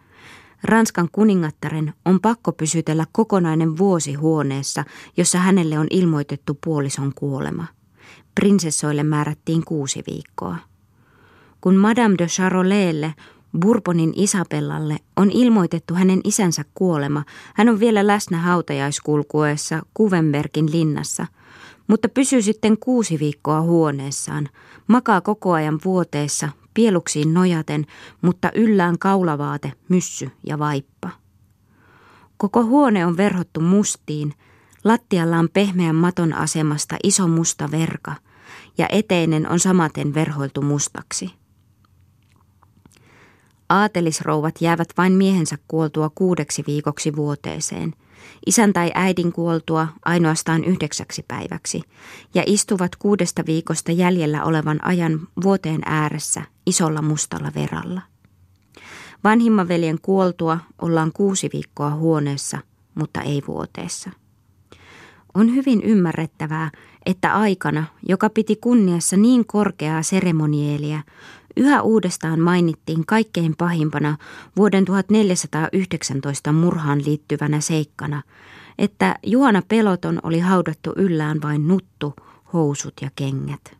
Ranskan kuningattaren on pakko pysytellä kokonainen vuosi huoneessa, jossa hänelle on ilmoitettu puolison kuolema. Prinsessoille määrättiin kuusi viikkoa. Kun Madame de Charolaiille, Bourbonin Isabellalle, on ilmoitettu hänen isänsä kuolema, hän on vielä läsnä hautajaiskulkuessa Kuvenbergin linnassa – mutta pysyy sitten kuusi viikkoa huoneessaan, makaa koko ajan vuoteessa, pieluksiin nojaten, mutta yllään kaulavaate, myssy ja vaippa. Koko huone on verhottu mustiin, lattialla on pehmeän maton asemasta iso musta verka, ja eteinen on samaten verhoiltu mustaksi. Aatelisrouvat jäävät vain miehensä kuoltua kuudeksi viikoksi vuoteeseen – isän tai äidin kuoltua ainoastaan yhdeksäksi päiväksi, ja istuvat kuudesta viikosta jäljellä olevan ajan vuoteen ääressä isolla mustalla veralla. Vanhimman veljen kuoltua ollaan kuusi viikkoa huoneessa, mutta ei vuoteessa. On hyvin ymmärrettävää, että aikana, joka piti kunniassa niin korkeaa seremonielia, Yhä uudestaan mainittiin kaikkein pahimpana vuoden 1419 murhaan liittyvänä seikkana, että Juhana Peloton oli haudattu yllään vain nuttu, housut ja kengät.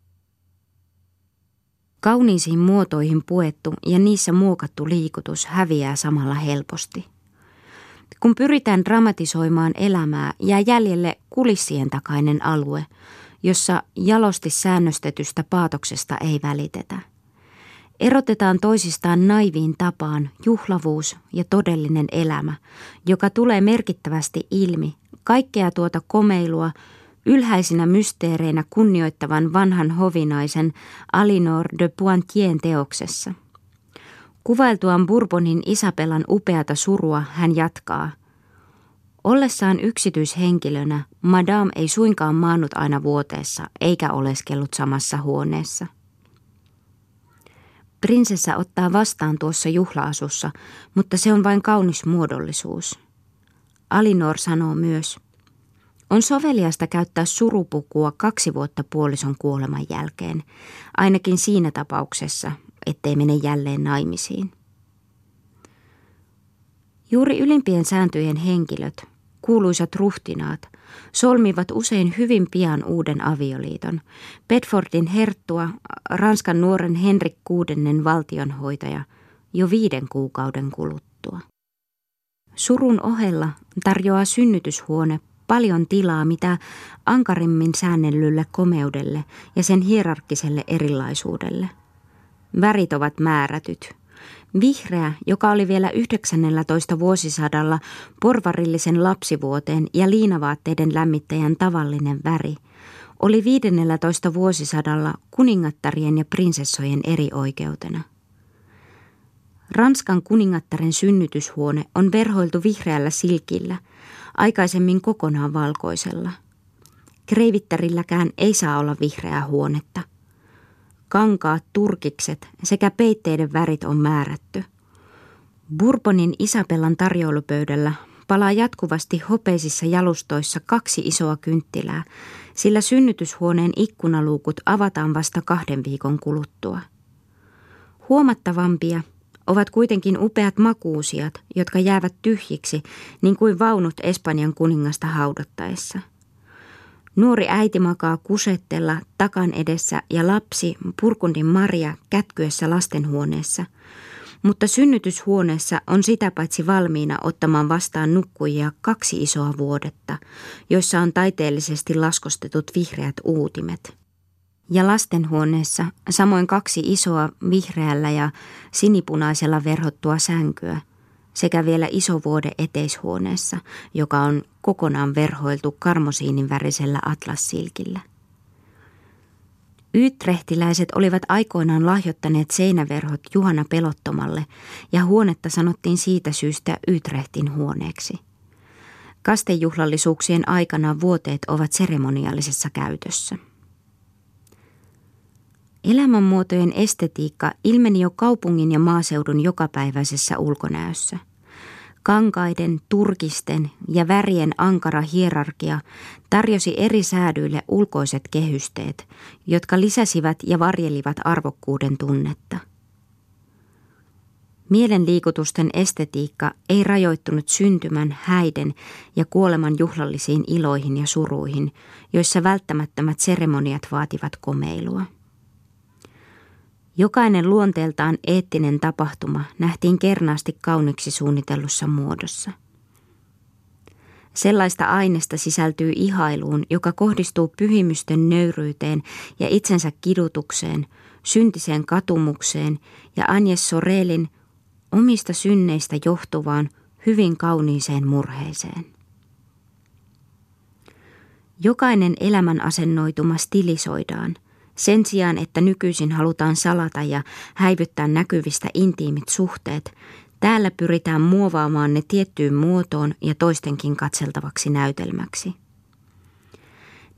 Kauniisiin muotoihin puettu ja niissä muokattu liikutus häviää samalla helposti. Kun pyritään dramatisoimaan elämää, jää jäljelle kulissien takainen alue, jossa jalosti säännöstetystä paatoksesta ei välitetä. Erotetaan toisistaan naiviin tapaan juhlavuus ja todellinen elämä, joka tulee merkittävästi ilmi kaikkea tuota komeilua ylhäisinä mysteereinä kunnioittavan vanhan hovinaisen Alinor de Pointien teoksessa. Kuvailtuaan Bourbonin Isabellan upeata surua hän jatkaa. Ollessaan yksityishenkilönä, Madame ei suinkaan maannut aina vuoteessa eikä oleskellut samassa huoneessa. Prinsessa ottaa vastaan tuossa juhlaasussa, mutta se on vain kaunis muodollisuus. Alinor sanoo myös, on soveliasta käyttää surupukua kaksi vuotta puolison kuoleman jälkeen, ainakin siinä tapauksessa, ettei mene jälleen naimisiin. Juuri ylimpien sääntöjen henkilöt, kuuluisat ruhtinaat, solmivat usein hyvin pian uuden avioliiton. Bedfordin herttua, Ranskan nuoren Henrik kuudennen valtionhoitaja, jo viiden kuukauden kuluttua. Surun ohella tarjoaa synnytyshuone paljon tilaa mitä ankarimmin säännellylle komeudelle ja sen hierarkkiselle erilaisuudelle. Värit ovat määrätyt – Vihreä, joka oli vielä 19. vuosisadalla porvarillisen lapsivuoteen ja liinavaatteiden lämmittäjän tavallinen väri, oli 15. vuosisadalla kuningattarien ja prinsessojen erioikeutena. Ranskan kuningattaren synnytyshuone on verhoiltu vihreällä silkillä, aikaisemmin kokonaan valkoisella. Kreivittärilläkään ei saa olla vihreää huonetta – kankaat, turkikset sekä peitteiden värit on määrätty. Bourbonin Isabellan tarjoulupöydällä palaa jatkuvasti hopeisissa jalustoissa kaksi isoa kynttilää, sillä synnytyshuoneen ikkunaluukut avataan vasta kahden viikon kuluttua. Huomattavampia ovat kuitenkin upeat makuusiat, jotka jäävät tyhjiksi, niin kuin vaunut Espanjan kuningasta haudattaessa – Nuori äiti makaa kusettella takan edessä ja lapsi, purkundin Maria, kätkyessä lastenhuoneessa. Mutta synnytyshuoneessa on sitä paitsi valmiina ottamaan vastaan nukkujia kaksi isoa vuodetta, joissa on taiteellisesti laskostetut vihreät uutimet. Ja lastenhuoneessa samoin kaksi isoa vihreällä ja sinipunaisella verhottua sänkyä – sekä vielä iso vuode eteishuoneessa, joka on kokonaan verhoiltu karmosiinin värisellä atlassilkillä. Ytrehtiläiset olivat aikoinaan lahjoittaneet seinäverhot Juhana Pelottomalle ja huonetta sanottiin siitä syystä Ytrehtin huoneeksi. Kastejuhlallisuuksien aikana vuoteet ovat seremoniallisessa käytössä. Elämänmuotojen estetiikka ilmeni jo kaupungin ja maaseudun jokapäiväisessä ulkonäössä. Kankaiden, turkisten ja värien ankara hierarkia tarjosi eri säädyille ulkoiset kehysteet, jotka lisäsivät ja varjelivat arvokkuuden tunnetta. Mielenliikutusten estetiikka ei rajoittunut syntymän, häiden ja kuoleman juhlallisiin iloihin ja suruihin, joissa välttämättömät seremoniat vaativat komeilua. Jokainen luonteeltaan eettinen tapahtuma nähtiin kernaasti kauniksi suunnitellussa muodossa. Sellaista aineesta sisältyy ihailuun, joka kohdistuu pyhimysten nöyryyteen ja itsensä kidutukseen, syntiseen katumukseen ja Agnes Sorelin omista synneistä johtuvaan hyvin kauniiseen murheeseen. Jokainen elämän asennoituma stilisoidaan – sen sijaan, että nykyisin halutaan salata ja häivyttää näkyvistä intiimit suhteet, täällä pyritään muovaamaan ne tiettyyn muotoon ja toistenkin katseltavaksi näytelmäksi.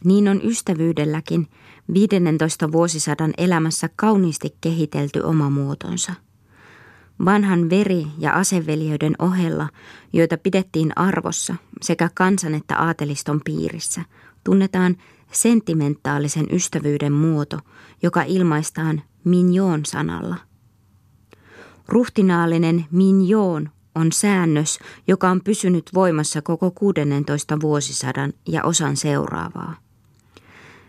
Niin on ystävyydelläkin 15 vuosisadan elämässä kauniisti kehitelty oma muotonsa. Vanhan veri- ja aseveljöiden ohella, joita pidettiin arvossa sekä kansan että aateliston piirissä, tunnetaan sentimentaalisen ystävyyden muoto, joka ilmaistaan minjoon sanalla. Ruhtinaallinen minjoon on säännös, joka on pysynyt voimassa koko 16 vuosisadan ja osan seuraavaa.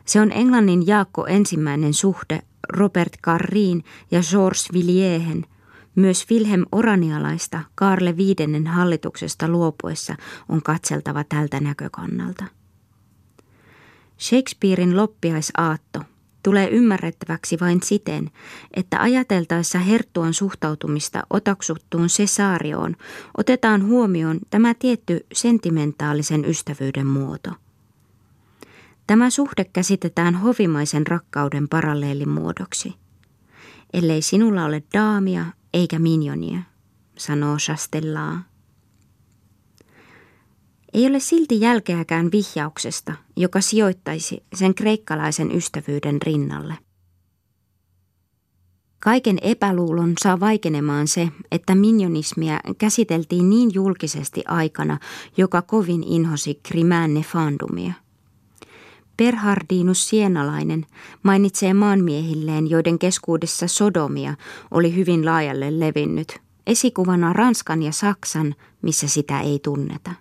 Se on Englannin Jaakko ensimmäinen suhde Robert Carriin ja Georges Villiehen, myös Wilhelm Oranialaista Karle viidennen hallituksesta luopuessa on katseltava tältä näkökannalta. Shakespearein loppiaisaatto tulee ymmärrettäväksi vain siten, että ajateltaessa herttuan suhtautumista otaksuttuun Cesarioon otetaan huomioon tämä tietty sentimentaalisen ystävyyden muoto. Tämä suhde käsitetään hovimaisen rakkauden paralleelimuodoksi. Ellei sinulla ole daamia eikä minionia, sanoo Chastellaa. Ei ole silti jälkeäkään vihjauksesta, joka sijoittaisi sen kreikkalaisen ystävyyden rinnalle. Kaiken epäluulon saa vaikenemaan se, että minionismia käsiteltiin niin julkisesti aikana, joka kovin inhosi Krimään nefandumia. Perhardinus Sienalainen mainitsee maanmiehilleen, joiden keskuudessa sodomia oli hyvin laajalle levinnyt, esikuvana Ranskan ja Saksan, missä sitä ei tunneta.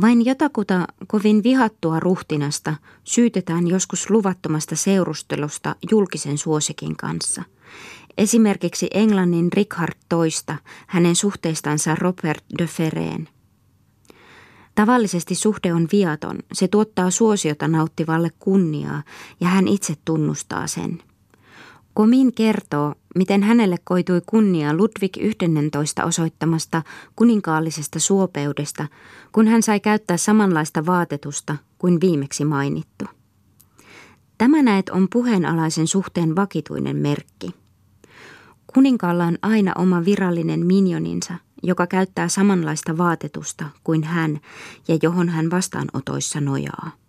Vain jotakuta kovin vihattua ruhtinasta syytetään joskus luvattomasta seurustelusta julkisen suosikin kanssa. Esimerkiksi Englannin Richard toista hänen suhteistansa Robert de Ferreen. Tavallisesti suhde on viaton, se tuottaa suosiota nauttivalle kunniaa ja hän itse tunnustaa sen – Komin kertoo, miten hänelle koitui kunnia Ludwig 11 osoittamasta kuninkaallisesta suopeudesta, kun hän sai käyttää samanlaista vaatetusta kuin viimeksi mainittu. Tämä näet on puheenalaisen suhteen vakituinen merkki. Kuninkaalla on aina oma virallinen minioninsa, joka käyttää samanlaista vaatetusta kuin hän ja johon hän vastaanotoissa nojaa.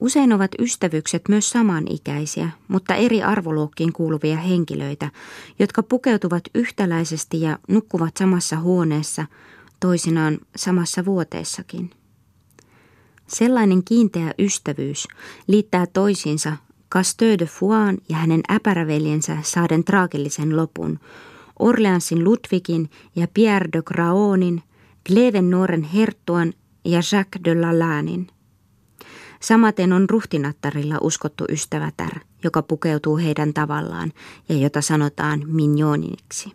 Usein ovat ystävykset myös samanikäisiä, mutta eri arvoluokkiin kuuluvia henkilöitä, jotka pukeutuvat yhtäläisesti ja nukkuvat samassa huoneessa, toisinaan samassa vuoteessakin. Sellainen kiinteä ystävyys liittää toisiinsa Casteur de Fuan ja hänen äpäräveljensä saaden traagillisen lopun, Orleansin Ludwigin ja Pierre de Graonin, Gleven nuoren herttuan ja Jacques de Lalanin – Samaten on ruhtinattarilla uskottu ystävätär, joka pukeutuu heidän tavallaan ja jota sanotaan minjoniksi.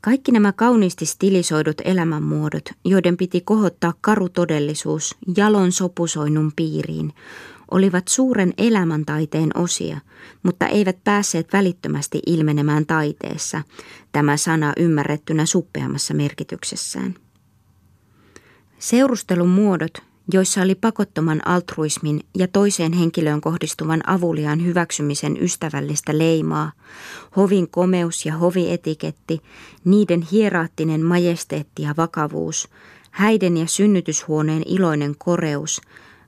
Kaikki nämä kauniisti stilisoidut elämänmuodot, joiden piti kohottaa karu todellisuus jalon sopusoinnun piiriin, olivat suuren elämäntaiteen osia, mutta eivät päässeet välittömästi ilmenemään taiteessa, tämä sana ymmärrettynä suppeammassa merkityksessään. Seurustelun muodot, joissa oli pakottoman altruismin ja toiseen henkilöön kohdistuvan avuliaan hyväksymisen ystävällistä leimaa, hovin komeus ja hovietiketti, niiden hieraattinen majesteetti ja vakavuus, häiden ja synnytyshuoneen iloinen koreus,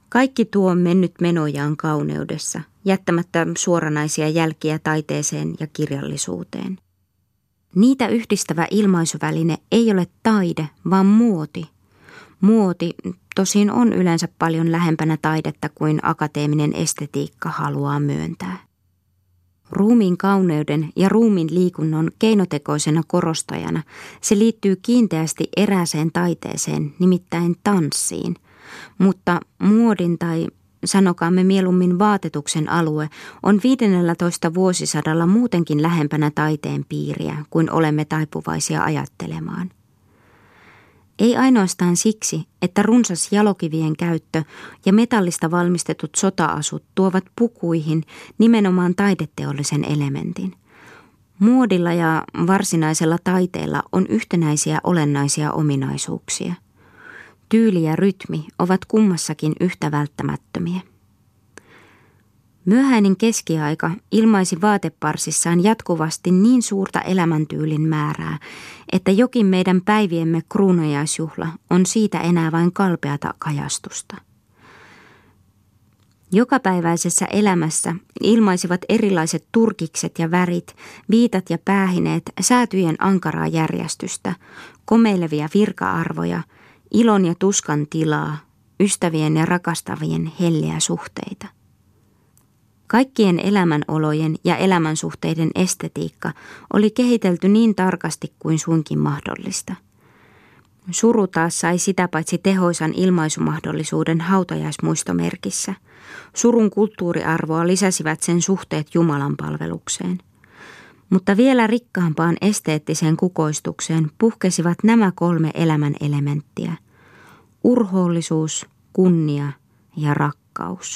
kaikki tuo on mennyt menojaan kauneudessa, jättämättä suoranaisia jälkiä taiteeseen ja kirjallisuuteen. Niitä yhdistävä ilmaisuväline ei ole taide, vaan muoti. Muoti tosin on yleensä paljon lähempänä taidetta kuin akateeminen estetiikka haluaa myöntää. Ruumiin kauneuden ja ruumiin liikunnon keinotekoisena korostajana se liittyy kiinteästi erääseen taiteeseen, nimittäin tanssiin, mutta muodin tai sanokaamme mieluummin vaatetuksen alue, on 15 vuosisadalla muutenkin lähempänä taiteen piiriä kuin olemme taipuvaisia ajattelemaan. Ei ainoastaan siksi, että runsas jalokivien käyttö ja metallista valmistetut sotaasut tuovat pukuihin nimenomaan taideteollisen elementin. Muodilla ja varsinaisella taiteella on yhtenäisiä olennaisia ominaisuuksia – Tyyli ja rytmi ovat kummassakin yhtä välttämättömiä. Myöhäinen keskiaika ilmaisi vaateparsissaan jatkuvasti niin suurta elämäntyylin määrää, että jokin meidän päiviemme kruunajaisjuhla on siitä enää vain kalpeata kajastusta. Jokapäiväisessä elämässä ilmaisivat erilaiset turkikset ja värit, viitat ja päähineet säätyjen ankaraa järjestystä, komeilevia virka-arvoja – ilon ja tuskan tilaa, ystävien ja rakastavien helliä suhteita. Kaikkien elämänolojen ja elämänsuhteiden estetiikka oli kehitelty niin tarkasti kuin suinkin mahdollista. Suru taas sai sitä paitsi tehoisan ilmaisumahdollisuuden hautajaismuistomerkissä. Surun kulttuuriarvoa lisäsivät sen suhteet Jumalan palvelukseen. Mutta vielä rikkaampaan esteettiseen kukoistukseen puhkesivat nämä kolme elämän elementtiä. Urhoollisuus, kunnia ja rakkaus.